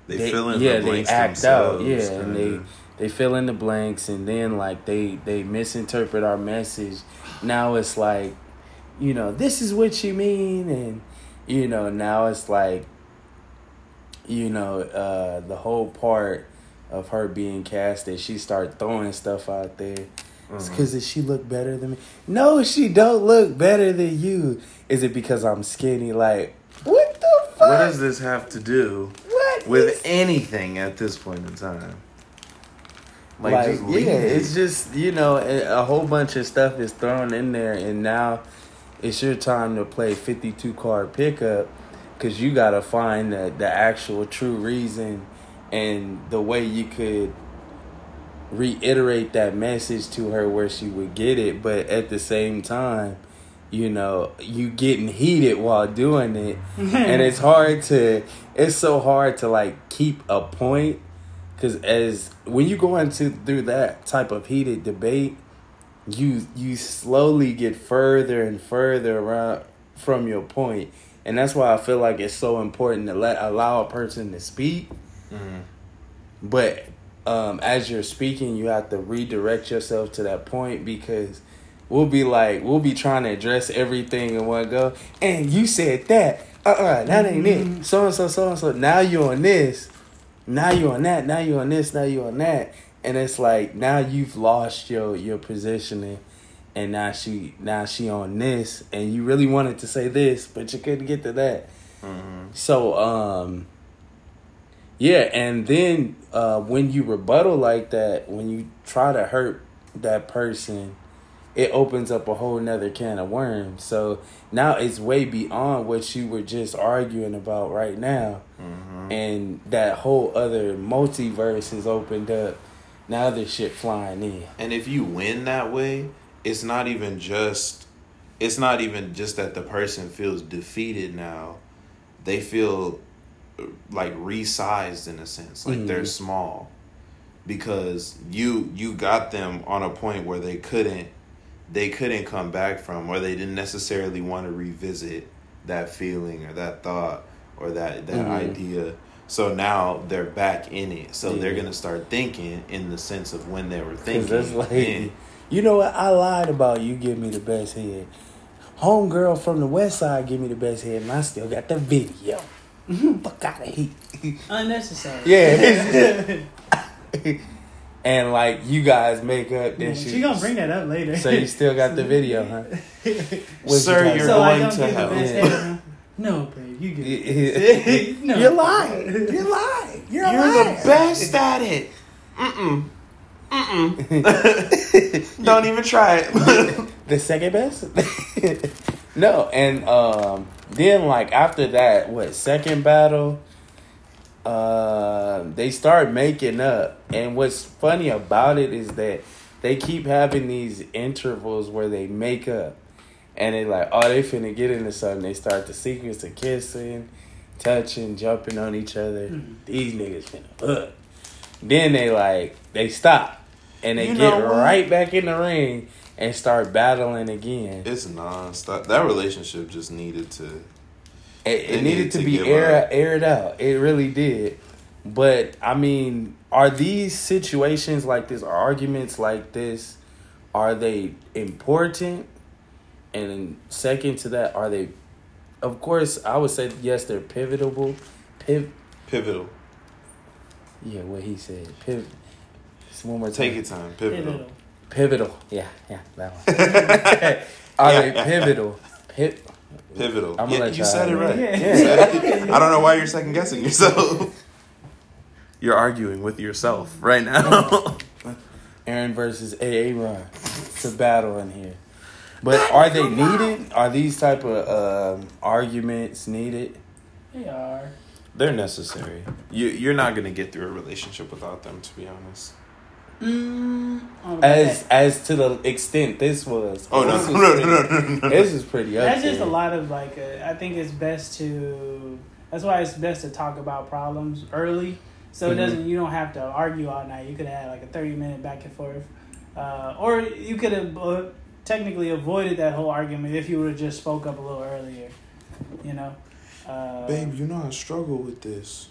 Speaker 2: they,
Speaker 1: they-
Speaker 2: fill in
Speaker 1: yeah,
Speaker 2: the
Speaker 1: they
Speaker 2: blanks
Speaker 1: act out, yeah, and
Speaker 2: kinda.
Speaker 1: they fill in the blanks and then like they they misinterpret our message. Now it's like you know this is what you mean and you know now it's like you know uh the whole part of her being casted she start throwing stuff out there. It's because she look better than me? No she don't look better than you. Is it because i'm skinny? Like what the fuck
Speaker 2: What does this have to do
Speaker 1: what
Speaker 2: with anything at this point in time?
Speaker 1: like,
Speaker 2: just
Speaker 1: yeah,
Speaker 2: it.
Speaker 1: it's just you know a, whole bunch of stuff is thrown in there, and now it's your time to play fifty two card pickup because you gotta find the the actual true reason and the way you could reiterate that message to her where she would get it, but at the same time. You know, you getting heated while doing it, and it's hard to. It's so hard to like keep a point because as when you go into through that type of heated debate you you slowly get further and further around from your point. And that's why i feel like it's so important to let allow a person to speak.
Speaker 2: Mhm.
Speaker 1: but um, as you're speaking you have to redirect yourself to that point because we'll be like we'll be trying to address everything in one go. And you said that uh-uh that ain't it. So and so so and so now you're on this. Now you on that, now you on this, now you on that, and it's like now you've lost your your positioning, and now she now she on this, and you really wanted to say this, but you couldn't get to that.
Speaker 2: Mhm.
Speaker 1: So um, yeah, and then uh, when you rebuttal like that, when you try to hurt that person, it opens up a whole nother can of worms. So now it's way beyond what you were just arguing about right now
Speaker 2: Mhm.
Speaker 1: and that whole other multiverse is opened up. Now there's shit flying in.
Speaker 2: And if you win that way, it's not even just it's not even just that the person feels defeated now. They feel like resized in a sense, like they're
Speaker 1: Mhm.
Speaker 2: small because you you got them on a point where they couldn't they couldn't come back from or they didn't necessarily want to revisit that feeling or that thought or that that
Speaker 1: Mhm.
Speaker 2: idea. So now they're back in it. So they're gonna start thinking in the sense of when they were thinking.
Speaker 1: that's like,
Speaker 2: then.
Speaker 1: you know what? I lied about you give me the best head. Homegirl from the west side give me the best head, and I still got the video. Fuck out of here.
Speaker 3: Unnecessary.
Speaker 1: Yeah. and like you guys make up, then she,
Speaker 3: she gonna bring that up later.
Speaker 1: So you still got the video, huh? What's
Speaker 2: Sir,
Speaker 1: your
Speaker 2: you're
Speaker 3: so
Speaker 2: going to
Speaker 3: get the
Speaker 2: hell.
Speaker 1: Yeah.
Speaker 3: head. No, babe, you get it. No.
Speaker 1: You're lying. You're lying. You're,
Speaker 2: You're
Speaker 1: lying.
Speaker 2: the best at it. Mm-mm. Mm-mm. Don't even try it.
Speaker 1: The second best? no, and um, then like after that, what second battle? Uh, they start making up, and what's funny about it is that they keep having these intervals where they make up, and they like, oh, they finna get into something. They start the sequence of kissing, touching, jumping on each other.
Speaker 3: Mhm.
Speaker 1: These niggas finna hook. Then they like they stop, and they
Speaker 2: You
Speaker 1: get right back in the ring and start battling again.
Speaker 2: it's nonstop. That relationship just needed to.
Speaker 1: It, it needed
Speaker 2: needed
Speaker 1: to,
Speaker 2: to
Speaker 1: be
Speaker 2: give
Speaker 1: aired aired out. It really did. But I mean, are these situations like this, arguments like this, are they important? And second to that, are they? Of course, I would say yes. They're pivotal. Piv.
Speaker 2: Pivotal.
Speaker 1: Yeah, what he said. Piv. Just one more time.
Speaker 2: Take your time. Pivotal.
Speaker 3: Pivotal.
Speaker 1: Pivotal. Yeah, yeah, that one. are
Speaker 2: Yeah,
Speaker 1: they
Speaker 2: yeah.
Speaker 1: pivotal? Piv-
Speaker 2: Pivotal.
Speaker 1: I'm
Speaker 2: yeah, you said it right.
Speaker 3: it. Yeah.
Speaker 2: said it. I don't know why you're second guessing yourself. You're arguing with yourself right now.
Speaker 1: Aaron versus AA Ron. It's a battle in here. But are they needed? Are these type of um, arguments needed?
Speaker 3: They are.
Speaker 2: They're necessary. You you're not gonna get through a relationship without them. To be honest.
Speaker 3: Mm, I don't know about
Speaker 1: As
Speaker 3: that.
Speaker 1: as to the extent this was.
Speaker 2: Oh no
Speaker 1: this
Speaker 2: no
Speaker 1: was
Speaker 2: no
Speaker 1: pretty-
Speaker 2: no no no. no.
Speaker 1: This is pretty up
Speaker 3: That's just a lot of like. Uh, I think it's best to. That's why it's best to talk about problems early, so it
Speaker 1: Mhm.
Speaker 3: doesn't. You don't have to argue all night. You could have like a thirty minute back and forth, uh, or you could have uh, technically avoided that whole argument if you would have just spoke up a little earlier. You know. Uh,
Speaker 2: Babe, you know I struggle with this.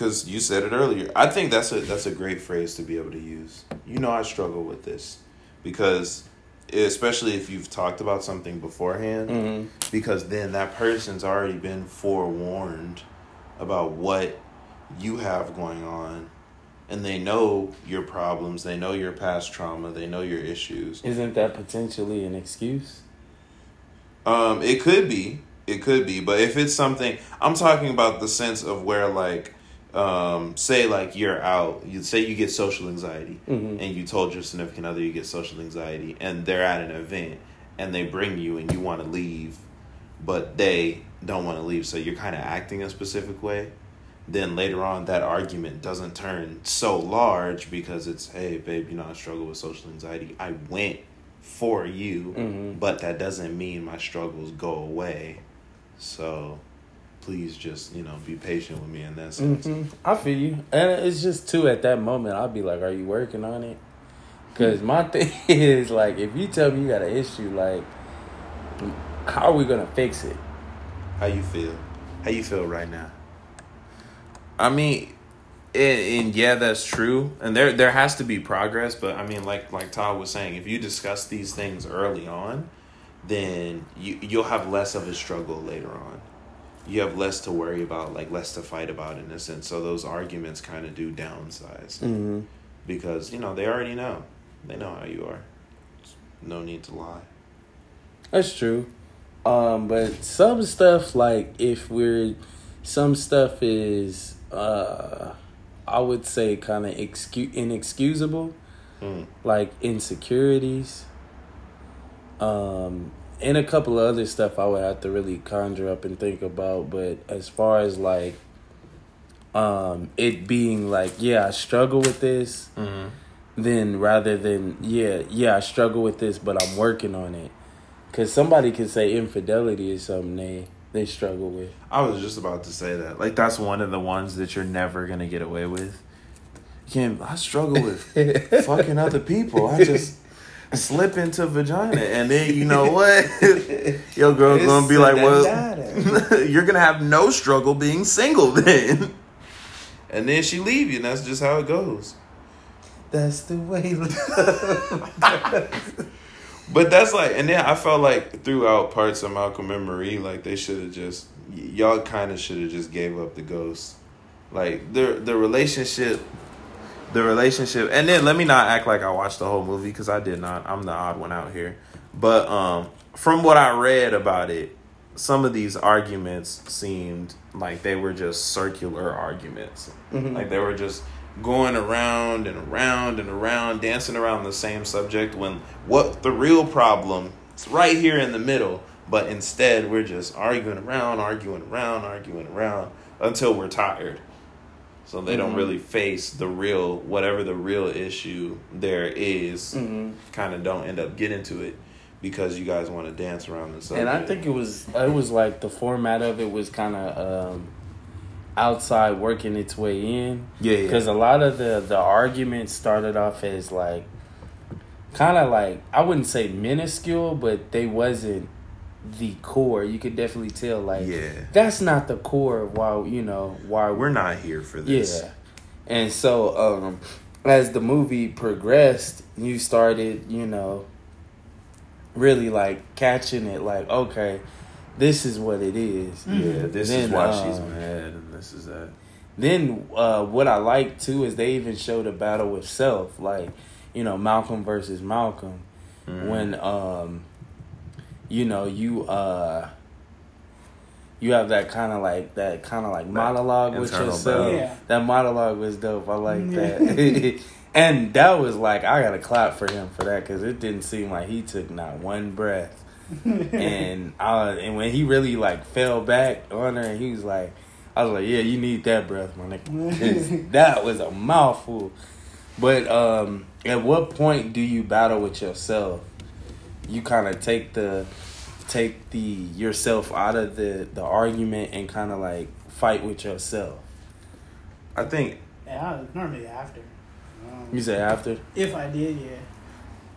Speaker 2: Cause you said it earlier. I think that's a that's a great phrase to be able to use. You know I struggle with this, because especially if you've talked about something beforehand,
Speaker 1: Mhm.
Speaker 2: because then that person's already been forewarned about what you have going on, and they know your problems, they know your past trauma, they know your issues.
Speaker 1: Isn't that potentially an excuse?
Speaker 2: Um, it could be. It could be. But if it's something I'm talking about the sense of where like um say like you're out, you say you get social anxiety
Speaker 1: Mhm.
Speaker 2: and you told your significant other you get social anxiety and they're at an event and they bring you and you want to leave but they don't want to leave so you're kind of acting a specific way then later on that argument doesn't turn so large because it's hey babe you know i struggle with social anxiety i went for you
Speaker 1: Mhm.
Speaker 2: but that doesn't mean my struggles go away so please just you know be patient with me in that sense
Speaker 1: hmm I feel you, and it's just too at that moment. I'll be like, "Are you working on it?" Because my thing is like, if you tell me you got an issue, like, how are we gonna fix it?
Speaker 2: How you feel? How you feel right now? I mean, and, and yeah, that's true. And there there has to be progress, but I mean, like like Todd was saying, if you discuss these things early on, then you you'll have less of a struggle later on. You have less to worry about, like less to fight about in a sense. So those arguments kind of do downsize
Speaker 1: Mm-hmm.
Speaker 2: because you know they already know, they know how you are. No need to lie.
Speaker 1: That's true. Um, but some stuff like if we're some stuff is uh I would say kind of excu- inexcusable,
Speaker 2: Mm.
Speaker 1: like insecurities. Um and a couple of other stuff I would have to really conjure up and think about, but as far as like um it being like, yeah, I struggle with this,
Speaker 2: Mm-hmm.
Speaker 1: then rather than yeah yeah i struggle with this but i'm working on it because somebody can say infidelity is something they they struggle with
Speaker 2: I was just about to say that. Like that's one of the ones that you're never gonna get away with. Can't. I struggle with fucking other people. I just slip into vagina, and then you know what? Your girl gonna be like, well, you're gonna have no struggle being single then. And then she leave you, and that's just how it goes.
Speaker 1: that's the way
Speaker 2: But that's like, and then I felt like throughout parts of Malcolm and Marie, like they should have just, y'all kind of should have just gave up the ghost. Like the the relationship, the relationship, and then let me not act like I watched the whole movie because I did not. I'm the odd one out here. But um, from what I read about it, some of these arguments seemed like they were just circular arguments. Like they were just going around and around and around, dancing around the same subject when what the real problem is right here in the middle. But instead, we're just arguing around, arguing around, arguing around until we're tired. So they don't
Speaker 1: Mhm.
Speaker 2: really face the real, whatever the real issue there is,
Speaker 1: Mhm.
Speaker 2: kind of don't end up getting to it because you guys want to dance around subject.
Speaker 1: and i think it was it was like the format of it was kind of um outside working its way in
Speaker 2: yeah, yeah.
Speaker 1: because a lot of the the arguments started off as like kind of like i wouldn't say minuscule but they wasn't the core. You could definitely tell like
Speaker 2: Yeah.
Speaker 1: that's not the core of why you know why
Speaker 2: We're not here for this.
Speaker 1: yeah. And so um as the movie progressed, you started, you know, really like catching it like, okay, this is what it is.
Speaker 2: Yeah, this is why
Speaker 1: um,
Speaker 2: she's mad, and this is that.
Speaker 1: Then uh, what I like too is they even showed a battle with self, like you know Malcolm versus Malcolm,
Speaker 2: Mhm.
Speaker 1: when um, you know you uh, you have that kind of like that kind of like monologue with yourself.
Speaker 3: Yeah.
Speaker 1: That monologue was dope. I like that. and that was like I got to clap for him for that because it didn't seem like he took not one breath. and uh, and when he really like fell back on her, and he was like, I was like, yeah, you need that breath, my nigga. 'Cause that was a mouthful. But um, at what point do you battle with yourself? You kind of take the take the yourself out of the the argument and kind of like fight with yourself.
Speaker 2: I think
Speaker 3: yeah, normally after. Um,
Speaker 1: You say after?
Speaker 3: if I did, yeah.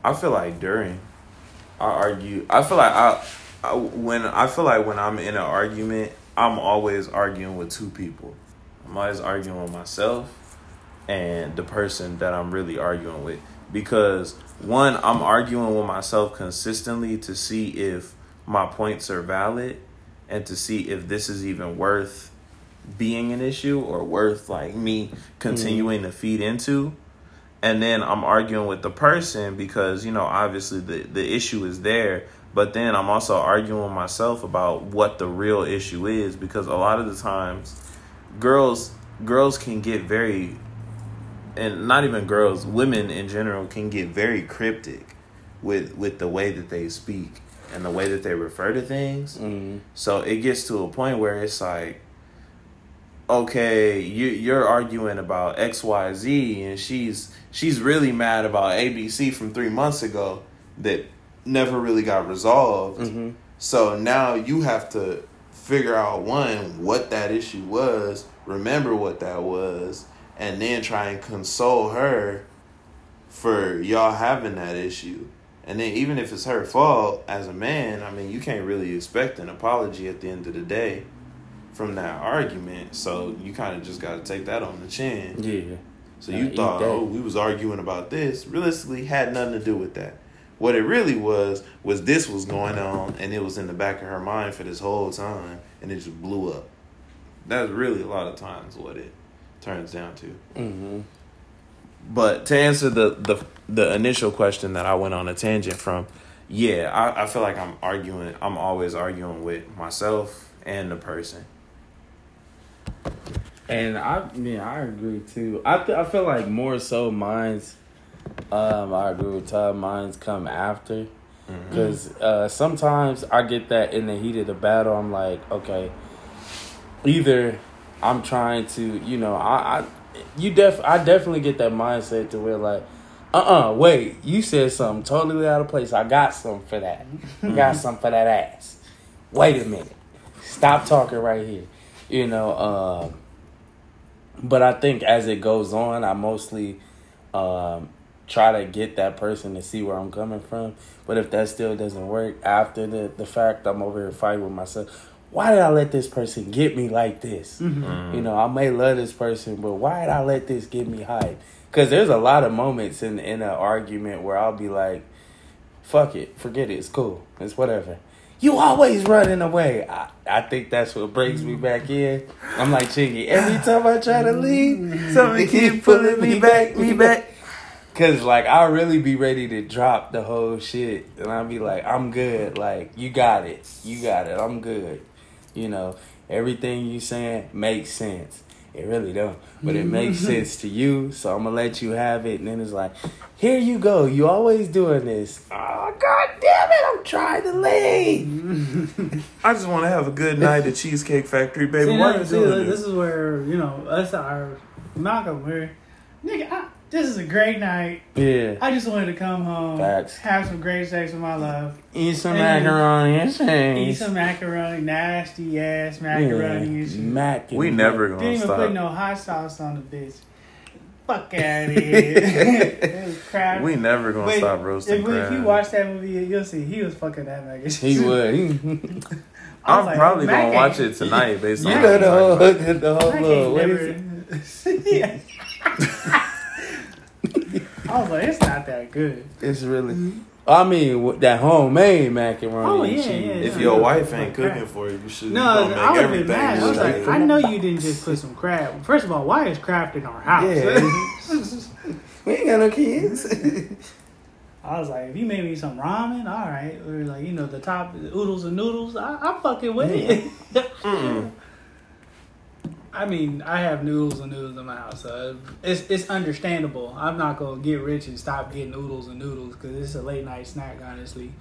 Speaker 2: I feel like during I argue. I feel like I, I when I feel like when I'm in an argument, I'm always arguing with two people. I'm always arguing with myself and the person that I'm really arguing with because one, I'm arguing with myself consistently to see if my points are valid and to see if this is even worth being an issue or worth like me continuing mm-hmm. to feed into. And then I'm arguing with the person because you know obviously the the issue is there. But then I'm also arguing with myself about what the real issue is because a lot of the times girls girls can get very and not even girls women in general can get very cryptic with with the way that they speak and the way that they refer to things
Speaker 1: Mm.
Speaker 2: so it gets to a point where it's like, okay, you you're arguing about X Y Z, and she's she's really mad about ABC from three months ago that never really got resolved.
Speaker 1: hmm
Speaker 2: So now you have to figure out one what that issue was, remember what that was, and then try and console her for y'all having that issue. And then even if it's her fault as a man, I mean, you can't really expect an apology at the end of the day from that argument. So you kind of just got to take that on the chin.
Speaker 1: Yeah.
Speaker 2: So you thought, oh, we was arguing about this. Realistically, had nothing to do with that. What it really was was this was going on, and it was in the back of her mind for this whole time, and it just blew up. That's really a lot of times what it turns down to.
Speaker 1: hmm
Speaker 2: But to answer the the the initial question that I went on a tangent from, yeah, I, I feel like I'm arguing. I'm always arguing with myself and the person.
Speaker 1: And I, yeah, I agree too. I, th- I feel like more so mine's, um, I agree with Todd. Mine's come after, because uh, sometimes I get that in the heat of the battle. I'm like, okay, either I'm trying to, you know, I, I you def, I definitely get that mindset to where like, uh, uh wait, you said something totally out of place. I got something for that. I got something for that ass. Wait a minute, stop talking right here. You know, um, but I think as it goes on, I mostly um, try to get that person to see where I'm coming from. But if that still doesn't work after the, the fact, I'm over here fighting with myself. Why did I let this person get me like this?
Speaker 2: Mm-hmm.
Speaker 1: You know, I may love this person, but why did I let this get me hype? Because there's a lot of moments in in an argument where I'll be like, "Fuck it, forget it, it's cool, it's whatever." You always running away. I, I think that's what brings me back in. I'm like Chingy. Every time I try to leave, something keep pulling me back, me back. Cause like I really be ready to drop the whole shit, and I'll be like, I'm good. Like you got it, you got it. I'm good. You know, everything you saying makes sense. It really don't, but it makes mm-hmm. sense to you. So I'm gonna let you have it. And then it's like, here you go. You always doing this. Oh god damn it! I'm trying to leave.
Speaker 2: I just want to have a good night at Cheesecake Factory, baby.
Speaker 3: See,
Speaker 2: Why
Speaker 3: now,
Speaker 2: you
Speaker 3: see,
Speaker 2: doing
Speaker 3: this
Speaker 2: this?
Speaker 3: is where you know us are Malcolm. Where nigga, I, this is a great night.
Speaker 1: Yeah.
Speaker 3: I just wanted to come home,
Speaker 1: Facts.
Speaker 3: have some great sex with my love,
Speaker 1: Eat some
Speaker 3: And-
Speaker 1: macaroni and cheese.
Speaker 3: eat some macaroni, nasty ass macaroni and shit.
Speaker 1: Mac.
Speaker 2: We never gonna
Speaker 3: Didn't
Speaker 2: gonna
Speaker 3: even
Speaker 2: stop.
Speaker 3: put no hot sauce on the bitch. Fuck out of here. Kraft.
Speaker 2: We never gonna
Speaker 3: Wait,
Speaker 2: stop roasting
Speaker 3: if,
Speaker 2: crab.
Speaker 3: if you watch that movie, you'll see he was fucking that mac and cheese.
Speaker 1: He would.
Speaker 3: I was
Speaker 2: I'm
Speaker 3: like,
Speaker 2: probably gonna
Speaker 3: ain't-
Speaker 2: watch it tonight based on
Speaker 1: you
Speaker 2: what
Speaker 1: know
Speaker 2: you're
Speaker 1: the whole the whole
Speaker 3: Mac
Speaker 1: little
Speaker 3: ain't never.
Speaker 1: is it?
Speaker 3: Yeah. I was like, it's not that good.
Speaker 1: It's really. Mm-hmm. I mean, with that homemade macaroni
Speaker 3: Oh,
Speaker 1: and
Speaker 3: yeah,
Speaker 1: cheese.
Speaker 3: yeah,
Speaker 4: If
Speaker 3: yeah.
Speaker 4: your wife ain't
Speaker 3: Crab.
Speaker 4: cooking for you, you should
Speaker 3: No,
Speaker 4: you make
Speaker 3: I would have
Speaker 4: everything.
Speaker 3: been mad. I was like,
Speaker 4: like-
Speaker 3: I know you didn't just put some crab. First of all, why is Kraft in our house?
Speaker 1: Yeah. We ain't got no kids.
Speaker 3: I was like, if you made me some ramen, all right, or like you know the top oodles and noodles, I, I'm fucking with it.
Speaker 2: Mm-mm.
Speaker 3: I mean, I have noodles and noodles in my house, so it's it's understandable. I'm not gonna get rich and stop getting noodles and noodles because it's a late night snack, honestly.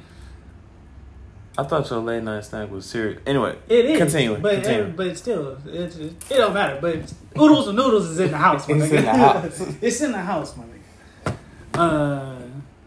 Speaker 2: I thought your late night snack was serious. Anyway,
Speaker 3: It is,
Speaker 2: Continue,
Speaker 3: but
Speaker 2: continue.
Speaker 3: but still, it's, it don't matter. But oodles and noodles is in the house. my
Speaker 1: It's
Speaker 3: nigga.
Speaker 1: in the house.
Speaker 3: it's in the house, my nigga. Uh,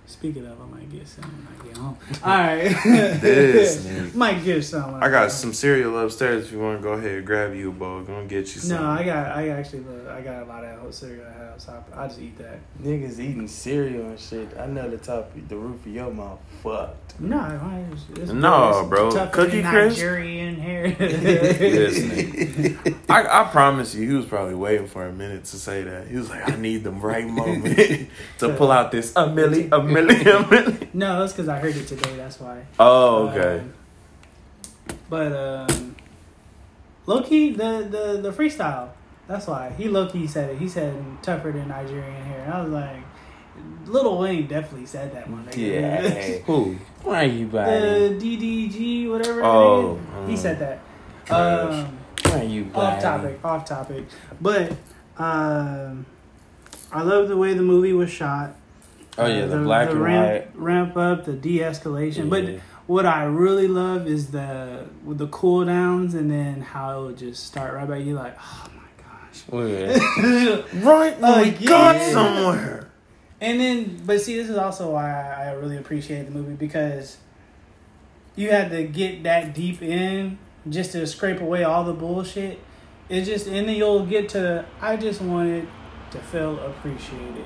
Speaker 3: speaking of, I might get some when I get home. All right,
Speaker 4: This nigga.
Speaker 3: might get some. when
Speaker 4: I got
Speaker 3: home.
Speaker 4: some cereal upstairs. If you want to go ahead and grab you a bowl, gonna get you some.
Speaker 3: No, I got. I actually. Look, I got a lot of cereal at the house. I, I just eat that.
Speaker 1: Niggas eating cereal and shit. I know the top, the roof of your mouth fucked.
Speaker 3: No, why is- it's,
Speaker 2: No,
Speaker 3: it's
Speaker 2: bro.
Speaker 3: tougher
Speaker 2: Cookie
Speaker 3: than
Speaker 2: Crisp?
Speaker 3: Nigerian hair.
Speaker 2: This nigga. I, I promise you, he was probably waiting for a minute to say that. He was like, I need the right moment to pull out this a milli, a milli, a milli.
Speaker 3: no, it's because I heard it today. That's why.
Speaker 2: Oh, okay.
Speaker 3: Um, but um, low key, the, the the freestyle. That's why he low key said it. He said tougher than Nigerian hair. And I was like, Lil Wayne definitely said that one.
Speaker 1: Yeah.
Speaker 2: Who?
Speaker 1: Why you
Speaker 3: the? DDG whatever.
Speaker 2: Oh,
Speaker 3: it is. he
Speaker 2: um,
Speaker 3: said that.
Speaker 2: Trash.
Speaker 3: Um,
Speaker 1: Why you buying?
Speaker 3: off topic, off topic. But um, I love the way the movie was shot.
Speaker 1: Oh yeah,
Speaker 3: Uh,
Speaker 1: the, black and
Speaker 3: ramp,
Speaker 1: white.
Speaker 3: ramp up, the de-escalation. But what I really love is the with the cool downs and then how it would just start right back. You like, oh my gosh.
Speaker 1: Oh, yeah.
Speaker 2: Right
Speaker 3: when we got
Speaker 2: got somewhere.
Speaker 3: And then, but see, this is also why I I really appreciate the movie because you had to get that deep in just to scrape away all the bullshit. It's just, and then you'll get to, I just wanted to feel appreciated.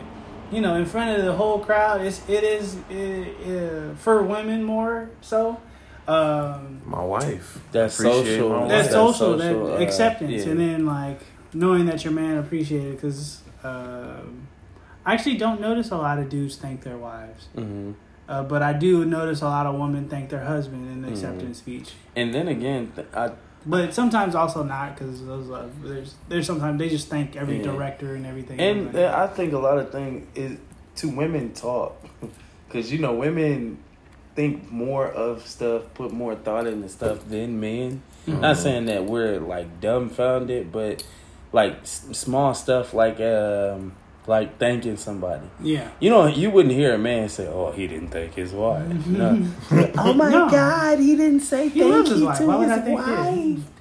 Speaker 3: You know, in front of the whole crowd, it's, it is it, uh, for women more so. Um,
Speaker 2: My wife.
Speaker 1: That's social.
Speaker 2: my wife.
Speaker 3: that's
Speaker 1: That
Speaker 3: social,
Speaker 1: social,
Speaker 3: that
Speaker 1: uh,
Speaker 3: acceptance,
Speaker 1: yeah.
Speaker 3: and then like knowing that your man appreciated because um, I actually don't notice a lot of dudes thank their wives,
Speaker 1: hmm
Speaker 3: uh, but I do notice a lot of women thank their husband in the
Speaker 1: Mhm.
Speaker 3: acceptance speech.
Speaker 1: And then again, th- I
Speaker 3: But sometimes also not because those uh, there's there's sometimes they just thank every
Speaker 1: Yeah.
Speaker 3: director and everything.
Speaker 1: and uh, I think a lot of things is to women talk, because you know women think more of stuff, put more thought into stuff than men.
Speaker 3: Mhm.
Speaker 1: Not saying that we're like dumbfounded, but like s- small stuff like um like thanking somebody.
Speaker 3: yeah.
Speaker 1: You know, you wouldn't hear a man say, "Oh, he didn't thank his wife." Mm-hmm. No. oh my
Speaker 3: No.
Speaker 1: God, he didn't say
Speaker 3: He
Speaker 1: thank
Speaker 3: loves his
Speaker 1: you
Speaker 3: wife.
Speaker 1: to
Speaker 3: Why would
Speaker 1: his
Speaker 3: I think this?
Speaker 1: wife.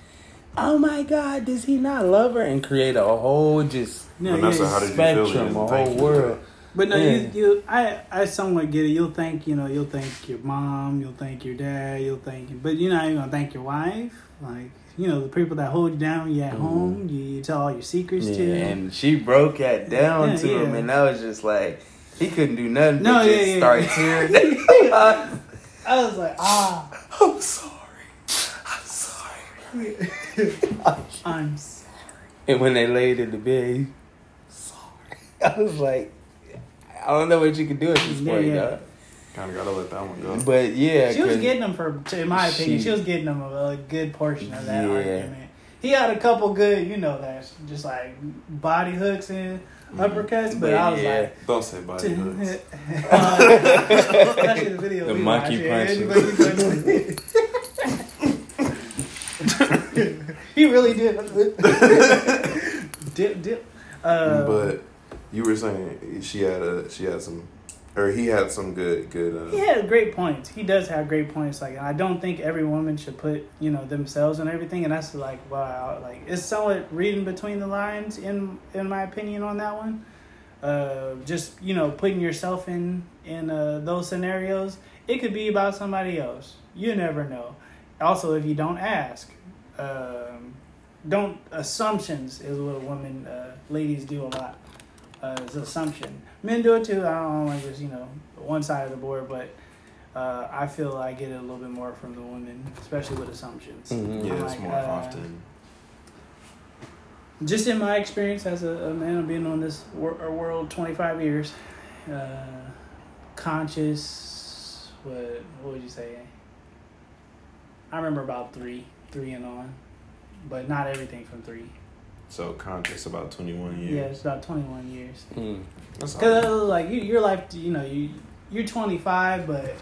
Speaker 1: Oh my God, does he not love her? And create a whole just
Speaker 3: No, yeah,
Speaker 4: how did you feel?
Speaker 1: spectrum, a whole world.
Speaker 3: But no,
Speaker 1: Yeah.
Speaker 3: you, you, I, I somewhat get it. You'll thank, you know, you'll thank your mom, you'll thank your dad, you'll thank, but you're not even gonna thank your wife. Like, you know, the people that hold you down when you're at
Speaker 1: Mhm.
Speaker 3: home, you, you tell all your secrets
Speaker 1: Yeah,
Speaker 3: to.
Speaker 1: and she broke that down
Speaker 3: Yeah,
Speaker 1: to him, and that was just like he couldn't do nothing
Speaker 3: No,
Speaker 1: but
Speaker 3: yeah,
Speaker 1: just
Speaker 3: yeah,
Speaker 1: start
Speaker 3: yeah.
Speaker 1: tearing.
Speaker 3: I was like, ah,
Speaker 1: I'm sorry, I'm sorry.
Speaker 3: I'm. sorry.
Speaker 1: And when they laid in the bed, sorry. I was like, I don't know what you can do at this
Speaker 3: Yeah,
Speaker 1: point,
Speaker 3: yeah.
Speaker 1: Dog.
Speaker 4: Kind of gotta let that one go.
Speaker 1: But yeah,
Speaker 3: She was getting him for, in my opinion,
Speaker 1: She-
Speaker 3: she was getting him a, a good portion of that
Speaker 1: Yeah.
Speaker 3: argument. He had a couple good, you know, that's just like body hooks and uppercuts, but,
Speaker 1: But
Speaker 3: I was
Speaker 1: yeah.
Speaker 3: like,
Speaker 4: Don't say body hooks.
Speaker 3: That's the video
Speaker 1: The monkey
Speaker 3: watched,
Speaker 1: punches.
Speaker 3: He really did. dip, dip. Uh,
Speaker 4: but you were saying she had a she had some, or he had some good good. Uh,
Speaker 3: he had great points. He does have great points. Like I don't think every woman should put you know themselves and everything, and that's like wow. Like it's somewhat reading between the lines in in my opinion on that one. Uh, just you know putting yourself in in uh, those scenarios. It could be about somebody else. You never know. Also, if you don't ask, um, don't assumptions is what women uh, ladies do a lot. Uh, it's an assumption. Men do it too. I don't like just you know one side of the board, but uh, I feel I get it a little bit more from the women, especially with assumptions.
Speaker 1: Mhm.
Speaker 2: Yeah,
Speaker 3: I'm
Speaker 2: it's
Speaker 3: like,
Speaker 2: more
Speaker 3: uh,
Speaker 2: often.
Speaker 3: Just in my experience as a, a man, being on this wor- uh, world twenty five years, uh, conscious. What what would you say? I remember about three, three and on, but not everything from three.
Speaker 2: So conscious about twenty one years.
Speaker 3: Yeah, it's about twenty one years.
Speaker 1: Mm.
Speaker 2: That's all.
Speaker 3: Cause like you, your life, you know, you you're 25, but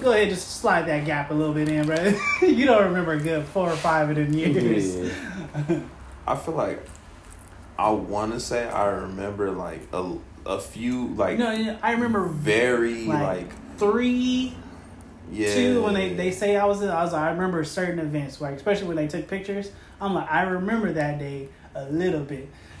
Speaker 3: go ahead just slide that gap a little bit in, bro. you don't remember a good four or five of them years.
Speaker 1: Yeah.
Speaker 2: I feel like I want to say I remember like a a few like
Speaker 3: no, yeah, I remember
Speaker 2: very
Speaker 3: like,
Speaker 2: like,
Speaker 3: three,
Speaker 2: yeah
Speaker 3: two when they, they say I was I was I remember certain events like especially when they took pictures. I'm like I remember that day a little bit.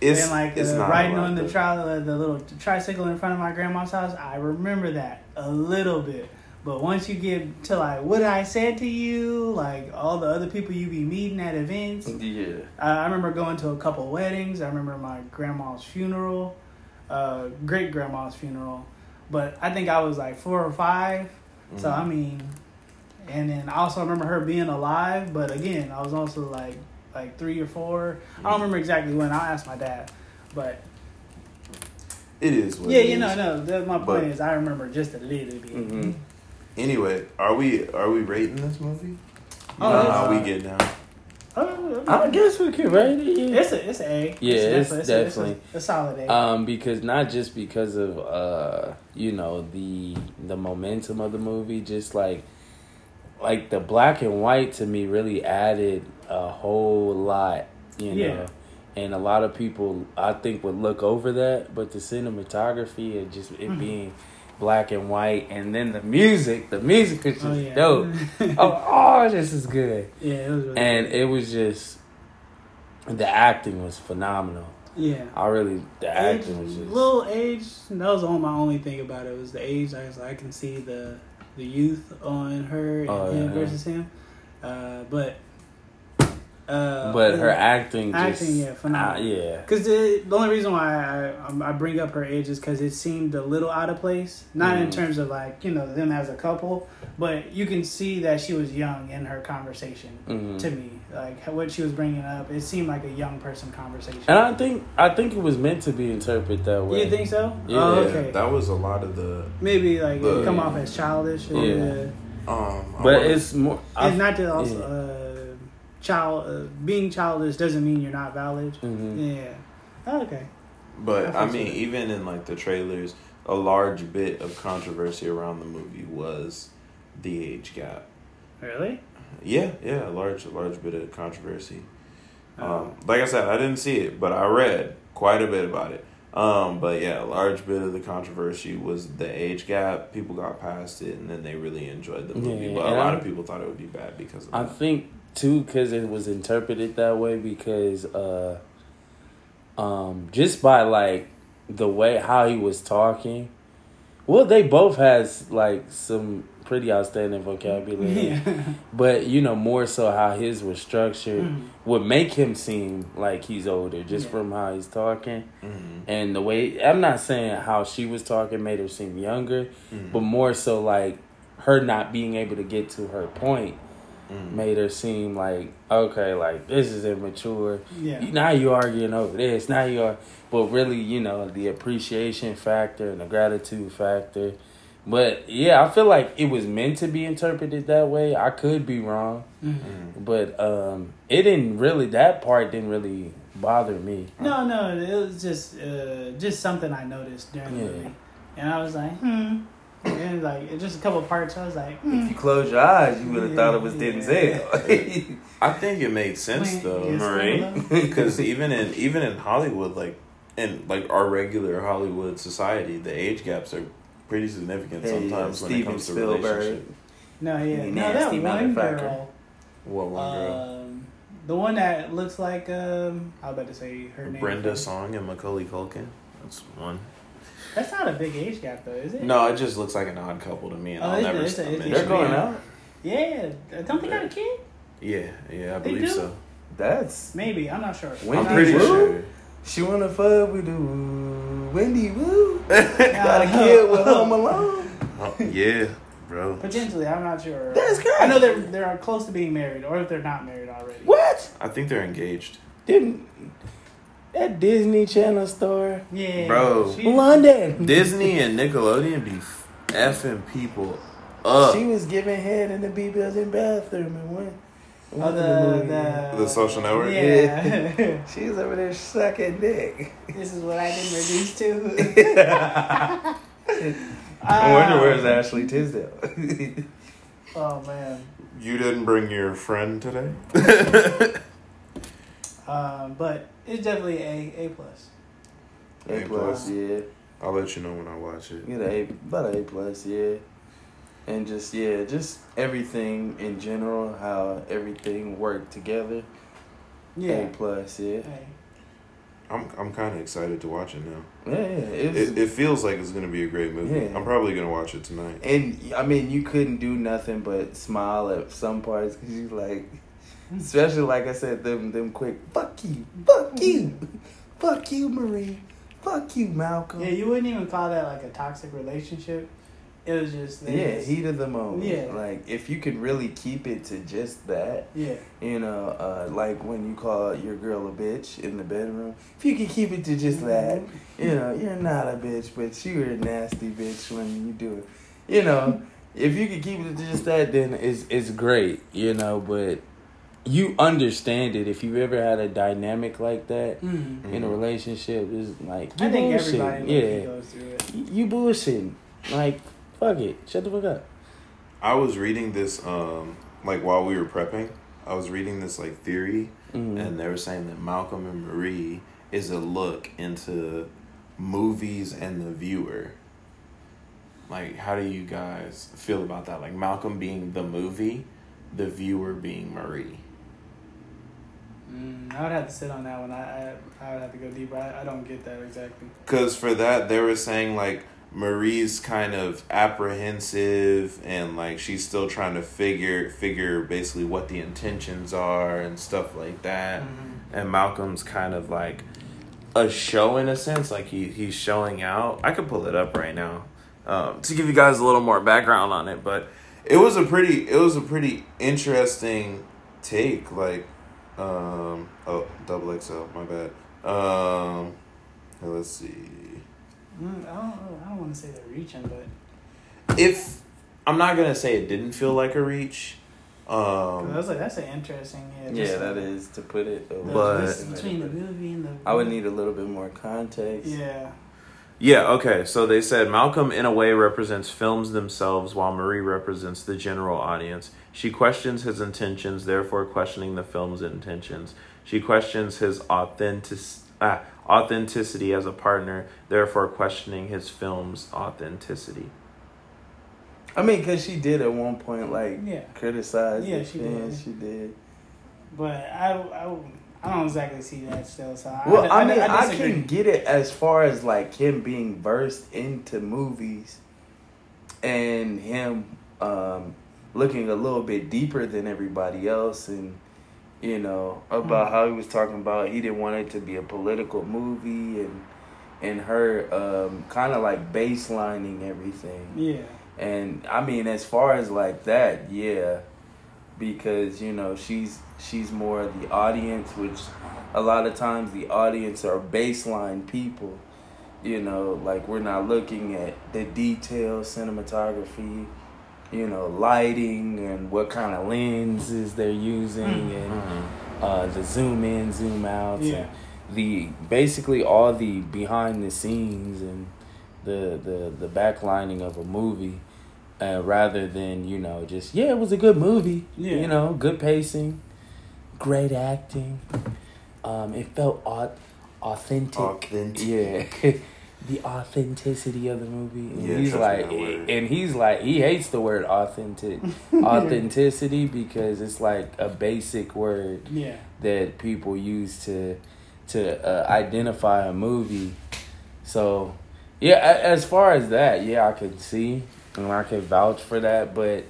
Speaker 2: it's
Speaker 3: and like
Speaker 2: it's
Speaker 3: uh,
Speaker 2: not
Speaker 3: riding on the
Speaker 2: that.
Speaker 3: tri- uh, the little tricycle in front of my grandma's house, I remember that a little bit. But once you get to like what I said to you, like all the other people you be meeting at events,
Speaker 1: Yeah.
Speaker 3: I I remember going to a couple weddings. I remember my grandma's funeral, uh, great grandma's funeral. But I think I was like four or 5 So
Speaker 2: Mhm.
Speaker 3: I mean, and then I also remember her being alive. But again, I was also like like three or four. I don't remember exactly when. I'll ask my dad. But
Speaker 2: It is what
Speaker 3: yeah,
Speaker 2: it
Speaker 3: you
Speaker 2: is.
Speaker 3: know, no. That, my point
Speaker 2: But-
Speaker 3: is, I remember just a little bit.
Speaker 1: Mhm.
Speaker 2: Anyway, are we are we rating this movie?
Speaker 3: Oh,
Speaker 2: Uh,
Speaker 3: it's-
Speaker 2: how we get down?
Speaker 3: Oh,
Speaker 1: I guess we could rate it. Yeah.
Speaker 3: it's a it's a A.
Speaker 1: Yeah, it's
Speaker 3: a- a-
Speaker 1: definitely-
Speaker 3: a, a solid A.
Speaker 1: Um, because not just because of uh, you know, the the momentum of the movie, just like like the black and white to me really added a whole lot, you
Speaker 3: Yeah.
Speaker 1: know. And a lot of people I think would look over that, but the cinematography and just it
Speaker 3: Mhm.
Speaker 1: being black and white and then the music, the music is just
Speaker 3: oh yeah.
Speaker 1: dope. oh, oh, this is good.
Speaker 3: yeah, it was. Really
Speaker 1: And
Speaker 3: good.
Speaker 1: it was just the acting was phenomenal.
Speaker 3: yeah.
Speaker 1: I really the
Speaker 3: Age,
Speaker 1: acting was just
Speaker 3: little age. That was all my only thing about it was the age. I was like, I can see the the youth on her and
Speaker 1: Oh,
Speaker 3: him
Speaker 1: yeah.
Speaker 3: versus him. Uh, but uh,
Speaker 1: but her acting, just,
Speaker 3: acting, yeah, phenomenal.
Speaker 1: uh, yeah.
Speaker 3: Because the, the only reason why I, um, I bring up her age is because it seemed a little out of place. Not in
Speaker 1: Mhm.
Speaker 3: terms of like, you know, them as a couple, but you can see that she was young in her conversation
Speaker 1: Mhm.
Speaker 3: to me. Like what she was bringing up, it seemed like a young person conversation.
Speaker 1: And I think I think it was meant to be interpreted that way.
Speaker 3: you think so?
Speaker 1: Yeah.
Speaker 3: oh, okay.
Speaker 2: that was a lot of the
Speaker 3: Maybe like
Speaker 2: The-
Speaker 3: it come off as childish. Or,
Speaker 1: Yeah.
Speaker 3: uh,
Speaker 2: um.
Speaker 1: But
Speaker 2: wanna-
Speaker 1: it's more. I,
Speaker 3: and not to also
Speaker 1: yeah.
Speaker 3: uh, child uh, being childish doesn't mean you're not valid.
Speaker 1: Mhm.
Speaker 3: Yeah. Oh, okay.
Speaker 2: But
Speaker 3: I
Speaker 2: I mean,
Speaker 3: so.
Speaker 2: even in like the trailers, a large bit of controversy around the movie was the age gap.
Speaker 3: Really?
Speaker 2: Yeah, yeah, a large, a large bit of controversy.
Speaker 3: Oh.
Speaker 2: Um, like I said, I didn't see it, but I read quite a bit about it. Um, but yeah, a large bit of the controversy was the age gap. People got past it, and then they really enjoyed the movie.
Speaker 1: Yeah,
Speaker 2: but a lot
Speaker 1: I-
Speaker 2: of people thought it would be bad because of
Speaker 1: I
Speaker 2: that.
Speaker 1: think too because it was interpreted that way because uh, um, just by like the way how he was talking. Well, they both has like some pretty outstanding vocabulary.
Speaker 3: yeah.
Speaker 1: But you know, more so how his was structured
Speaker 3: Mhm.
Speaker 1: would make him seem like he's older just
Speaker 3: Yeah.
Speaker 1: from how he's talking
Speaker 2: Mhm.
Speaker 1: and the way. I'm not saying how she was talking made her seem younger,
Speaker 2: Mhm.
Speaker 1: but more so like her not being able to get to her point
Speaker 2: Mhm.
Speaker 1: made her seem like okay, like this is immature.
Speaker 3: Yeah.
Speaker 1: Now you're arguing over this. Now you are, but really, you know, the appreciation factor and the gratitude factor. But yeah, I feel like it was meant to be interpreted that way. I could be wrong,
Speaker 3: Mhm.
Speaker 2: Mhm.
Speaker 1: but um, it didn't really. That part didn't really bother me.
Speaker 3: No, no, it was just uh, just something I noticed during the movie, and I was like, hmm. And like just a couple parts, I was like, hmm.
Speaker 1: If you close your eyes, you would have
Speaker 3: Yeah,
Speaker 1: thought it was
Speaker 3: yeah.
Speaker 1: Denzel.
Speaker 2: I think it made sense
Speaker 3: Wait,
Speaker 2: though, Marie, because even in even in Hollywood, like in like our regular Hollywood society, the age gaps are pretty significant
Speaker 1: Hey,
Speaker 2: sometimes
Speaker 1: yeah,
Speaker 2: when it
Speaker 1: Steven
Speaker 2: comes to
Speaker 1: Spielberg.
Speaker 2: relationship.
Speaker 3: no, yeah, no, that
Speaker 1: nasty
Speaker 3: one
Speaker 1: motherfucker.
Speaker 3: girl,
Speaker 2: What one girl?
Speaker 3: um, the one that looks like um, I was about to say her name.
Speaker 2: Brenda Song and Macaulay Culkin. That's one.
Speaker 3: That's not a big age gap though, is it?
Speaker 2: No, it just looks like an odd couple to me, and
Speaker 3: Oh,
Speaker 2: I'll never
Speaker 3: it's a-
Speaker 2: stop
Speaker 3: it's a-
Speaker 1: They're going out.
Speaker 3: Yeah, don't they got a kid?
Speaker 2: Yeah, yeah, I
Speaker 3: They
Speaker 2: believe
Speaker 3: do?
Speaker 2: so.
Speaker 1: That's
Speaker 3: Maybe I'm not sure.
Speaker 1: Wendy
Speaker 2: I'm pretty
Speaker 1: Wu?
Speaker 2: sure.
Speaker 1: She wanna fuck with the woo. Wendy Wu. Got a oh. kid with Home Alone.
Speaker 4: Oh, yeah, bro.
Speaker 3: Potentially, I'm not sure.
Speaker 1: That's crazy.
Speaker 3: I know they're they're close to being married, or if they're not married already.
Speaker 1: What?
Speaker 4: I think they're engaged.
Speaker 1: Didn't that Disney Channel star?
Speaker 3: Yeah,
Speaker 4: Bro.
Speaker 3: She,
Speaker 1: London.
Speaker 2: Disney and Nickelodeon be effing people up.
Speaker 1: She was giving head in the B building bathroom and one.
Speaker 3: Oh,
Speaker 1: one
Speaker 3: the, the,
Speaker 4: The Social Network?
Speaker 3: Yeah.
Speaker 1: She was over there sucking dick.
Speaker 3: this is what I've been reduced to.
Speaker 1: I wonder
Speaker 3: Ah.
Speaker 1: where's Ashley Tisdale.
Speaker 3: Oh man.
Speaker 4: You didn't bring your friend today?
Speaker 3: Um, but it's definitely a a plus.
Speaker 1: A
Speaker 4: A
Speaker 1: plus,
Speaker 4: plus.
Speaker 1: yeah.
Speaker 4: I'll let you know when I watch it.
Speaker 1: Get a A, about an A plus, yeah. And just yeah, just everything in general, how everything worked together.
Speaker 3: Yeah.
Speaker 1: A plus, yeah.
Speaker 3: Hey.
Speaker 4: I'm I'm kind of excited to watch it now.
Speaker 1: Yeah, yeah. It's,
Speaker 4: It, it feels like it's gonna be a great movie.
Speaker 1: Yeah.
Speaker 4: I'm probably gonna watch it tonight.
Speaker 1: and I mean, you couldn't do nothing but smile at some parts because you like, especially like I said, them them quick fuck you, fuck you, fuck you, Marie, fuck you, Malcolm.
Speaker 3: Yeah, you wouldn't even call that like a toxic relationship. It was just
Speaker 1: Yeah,
Speaker 3: just-
Speaker 1: heat of the moment.
Speaker 3: Yeah.
Speaker 1: Like if you could really keep it to just that,
Speaker 3: Yeah.
Speaker 1: you know, uh, like when you call your girl a bitch in the bedroom. If you could keep it to just that, you know, you're not a bitch, but you're a nasty bitch when you do it. You know, if you could keep it to just that, then it's it's great, you know. But you understand it if you've ever had a dynamic like that
Speaker 3: Mhm.
Speaker 1: in a relationship. Is like you
Speaker 3: I think
Speaker 1: bullshit.
Speaker 3: everybody
Speaker 1: yeah,
Speaker 3: yeah. goes through it.
Speaker 1: you, you bullshitting. Like fuck it, shut the fuck up.
Speaker 4: I was reading this um like while we were prepping. I was reading this like theory,
Speaker 1: Mhm.
Speaker 2: and they were saying that Malcolm and Marie is a look into movies and the viewer. Like, how do you guys feel about that? Like Malcolm being the movie, the viewer being Marie.
Speaker 3: Mm, I would have to sit on that one. I I, I would have to go deeper. I, I don't get that exactly.
Speaker 4: because for that they were saying like Marie's kind of apprehensive and like she's still trying to figure figure basically what the intentions are and stuff like that.
Speaker 3: Mhm.
Speaker 2: and Malcolm's kind of like a show in a sense, like he he's showing out. I could pull it up right now um, to give you guys a little more background on it, but
Speaker 4: It was a pretty it was a pretty interesting take like um oh double XL my bad um let's see
Speaker 3: Mm, I don't. I don't want to say they're reaching, but
Speaker 4: if
Speaker 2: I'm not gonna say it didn't feel like a reach.
Speaker 3: I
Speaker 4: um
Speaker 3: was like, that's an interesting. Yeah,
Speaker 1: Yeah, that
Speaker 3: the-
Speaker 1: is to put it.
Speaker 3: the
Speaker 2: But-
Speaker 3: between the movie and the.
Speaker 1: I would need a little bit more context.
Speaker 3: Yeah.
Speaker 2: Yeah, okay. So they said Malcolm, in a way, represents films themselves, while Marie represents the general audience. She questions his intentions, therefore questioning the film's intentions. She questions his authentic, ah, authenticity as a partner, therefore questioning his film's authenticity.
Speaker 1: I mean, cause she did at one point like
Speaker 3: Yeah.
Speaker 1: criticize
Speaker 3: Yeah, she
Speaker 1: fans.
Speaker 3: did.
Speaker 1: She did.
Speaker 3: But I, I, I don't exactly see that still. So
Speaker 1: Well, I,
Speaker 3: I,
Speaker 1: mean, I,
Speaker 3: disagree.
Speaker 1: can get it as far as like him being versed into movies, and him um, looking a little bit deeper than everybody else, and you know about
Speaker 3: Mhm.
Speaker 1: how he was talking about he didn't want it to be a political movie, and and her um, kind of like baselining everything.
Speaker 3: Yeah.
Speaker 1: And I mean, as far as like that, yeah, because you know she's she's more the audience, which a lot of times the audience are baseline people. You know, like we're not looking at the detail, cinematography, you know, lighting and what kind of lenses they're using
Speaker 3: Mm.
Speaker 1: and uh, the zoom in, zoom outs,
Speaker 3: Yeah.
Speaker 1: and the basically all the behind the scenes and the the the backlining of a movie, uh, rather than you know just yeah, it was a good movie.
Speaker 3: Yeah.
Speaker 1: You know, good pacing, great acting. Um, it felt au- authentic.
Speaker 4: Authentic.
Speaker 1: Yeah. The authenticity of the movie. And
Speaker 4: Yeah,
Speaker 1: he's like,
Speaker 4: me, that word.
Speaker 1: and he's like, he hates the word authentic, authenticity because it's like a basic word
Speaker 3: Yeah.
Speaker 1: that people use to to uh, identify a movie. So, yeah, as far as that, yeah, I could see and I could vouch for that, but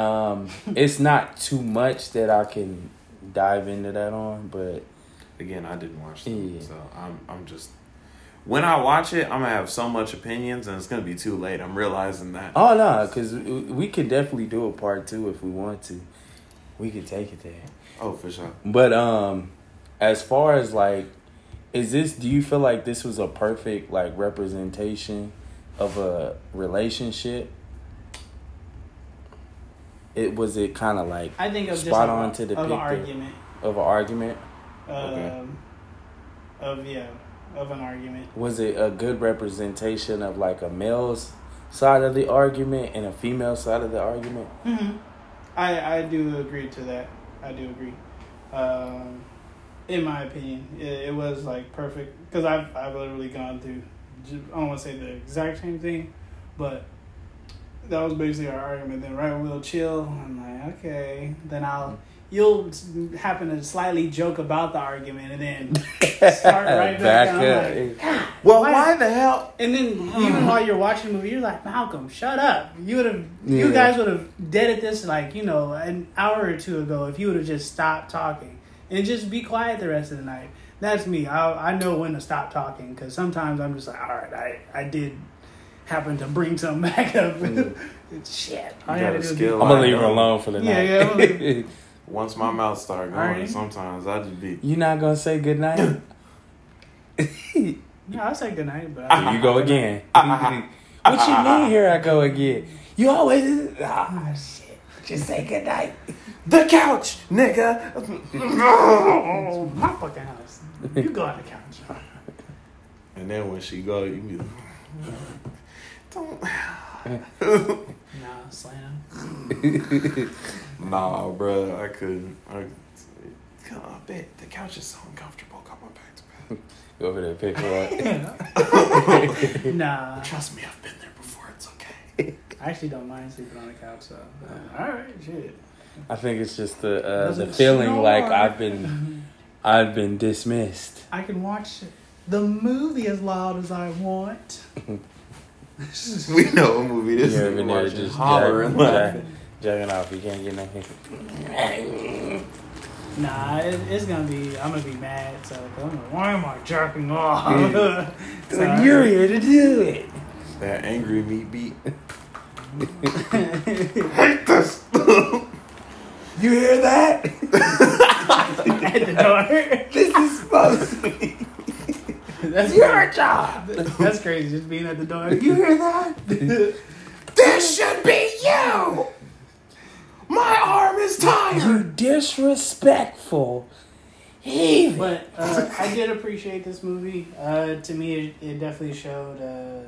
Speaker 1: um, it's not too much that I can dive into that on. But
Speaker 2: again, I didn't watch
Speaker 1: Yeah.
Speaker 2: them, so I'm I'm just when I watch it, I'm gonna have so much opinions, and it's gonna be too late. I'm realizing that.
Speaker 1: Oh no, because we could definitely do a part two if we want to. We could take it there.
Speaker 2: Oh, for sure.
Speaker 1: But um, as far as like, is this? Do you feel like this was a perfect like representation of a relationship? It was it kind of like
Speaker 3: I think of just
Speaker 1: Spot
Speaker 3: of,
Speaker 1: on to
Speaker 3: of an
Speaker 1: the-
Speaker 3: argument.
Speaker 1: of an argument.
Speaker 3: Um,
Speaker 2: Okay.
Speaker 3: Of yeah, of an argument.
Speaker 1: Was it a good representation of like a male's side of the argument and a female side of the argument?
Speaker 3: hmm I I do agree to that. I do agree. Um, in my opinion, it, it was like perfect because I've I've literally gone through. I don't want to say the exact same thing, but that was basically our argument. Then right we'll chill, I'm like, okay. Then I'll you'll happen to slightly joke about the argument, and then start right back.
Speaker 1: Back up.
Speaker 3: like,
Speaker 2: Well,
Speaker 3: Why-
Speaker 2: why the hell?
Speaker 3: and then even mm. while you're watching the movie, you're like, Malcolm, shut up. You would have,
Speaker 1: Yeah.
Speaker 3: you guys would have deaded this like you know an hour or two ago if you would have just stopped talking and just be quiet the rest of the night. That's me. I I know when to stop talking because sometimes I'm just like, all right, I I did happen to bring something back up. Mm. Shit, I
Speaker 2: You
Speaker 3: had
Speaker 2: got
Speaker 3: to
Speaker 2: a
Speaker 3: do is
Speaker 2: skill.
Speaker 3: be
Speaker 1: I'm gonna leave her alone for the
Speaker 3: Yeah,
Speaker 1: night.
Speaker 3: yeah, I'm gonna-
Speaker 2: Once my mouth start going,
Speaker 3: Alright.
Speaker 2: sometimes I just be.
Speaker 1: you not gonna say good night?
Speaker 3: Yeah, I'll say goodnight, but I,
Speaker 1: Here you go again. what you mean? Here I go again. You always ah shit. Just say good night.
Speaker 2: The couch, nigga.
Speaker 3: my fucking house. You go on the couch.
Speaker 2: and then when she go, you be. Don't.
Speaker 3: Nah, slam.
Speaker 2: Nah, bro, I couldn't. I, God, I bet the couch is so uncomfortable. Got my back to bed.
Speaker 1: Go over there, pick her up.
Speaker 3: Nah,
Speaker 2: Trust me, I've been there before. It's okay.
Speaker 3: I actually don't mind sleeping on the couch. So, all right, shit.
Speaker 1: I think it's just the uh, the feeling
Speaker 3: snore.
Speaker 1: like I've been I've been dismissed.
Speaker 3: I can watch the movie as loud as I want.
Speaker 2: we know a movie this
Speaker 1: You're
Speaker 2: is.
Speaker 1: over there
Speaker 2: Watching
Speaker 1: just
Speaker 2: hollering,
Speaker 1: jack-
Speaker 2: laughing.
Speaker 1: Jacking off. You can't get nothing.
Speaker 3: Nah, it, it's gonna be. I'm gonna be mad. So I'm like, why am I jerking off?
Speaker 1: It's like you're here to do it.
Speaker 2: That angry meat beat. Hate this.
Speaker 1: You hear that?
Speaker 3: at the door.
Speaker 1: This is supposed to be
Speaker 3: That's
Speaker 1: your
Speaker 3: crazy.
Speaker 1: job.
Speaker 3: That's crazy. Just being at the door. You hear that?
Speaker 2: This should be you. My arm is tired.
Speaker 1: You disrespectful. Heathen.
Speaker 3: But uh, I did appreciate this movie. Uh, to me, it, it definitely showed uh,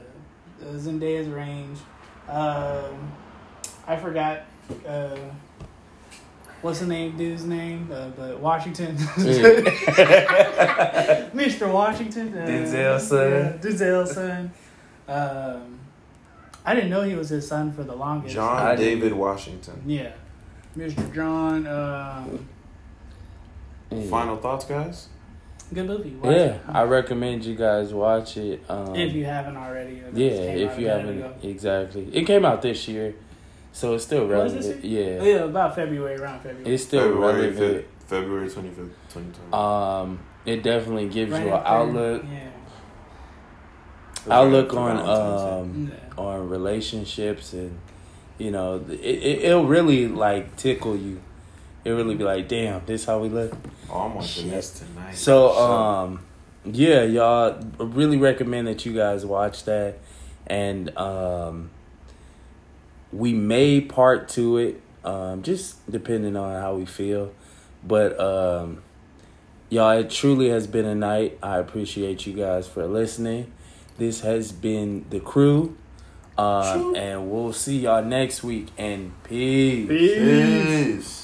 Speaker 3: Zendaya's range. Um, I forgot uh, what's the name, dude's name, uh, but Washington, Mr. Washington, uh,
Speaker 1: Denzel's son.
Speaker 3: yeah, Denzel's son. Um, I didn't know he was his son for the longest.
Speaker 2: John David Washington.
Speaker 3: Yeah, Mr. John. Um,
Speaker 2: Final thoughts, guys?
Speaker 3: good movie. Watch
Speaker 1: Yeah,
Speaker 3: it.
Speaker 1: I recommend you guys watch it. Um,
Speaker 3: if you haven't already.
Speaker 1: yeah, if you haven't
Speaker 3: ago.
Speaker 1: exactly, it came out this year, so it's still relevant.
Speaker 3: year?
Speaker 1: Yeah,
Speaker 3: Yeah, about February, around February.
Speaker 1: it's still
Speaker 2: February
Speaker 1: relevant.
Speaker 2: 5th, February 25th, 2020.
Speaker 1: Um, it definitely gives
Speaker 3: Right
Speaker 1: you an outlook
Speaker 3: Yeah.
Speaker 1: outlook on um
Speaker 3: Yeah.
Speaker 1: on relationships and you know it, it it'll really like tickle you. It really be like, damn, this how we look.
Speaker 2: Oh, I'm watching this tonight.
Speaker 1: So um, yeah, y'all really recommend that you guys watch that, and um, we may part to it, um, just depending on how we feel, but um, y'all, it truly has been a night. I appreciate you guys for listening. This has been the crew. Um, and we'll see y'all next week. And peace.
Speaker 2: Peace.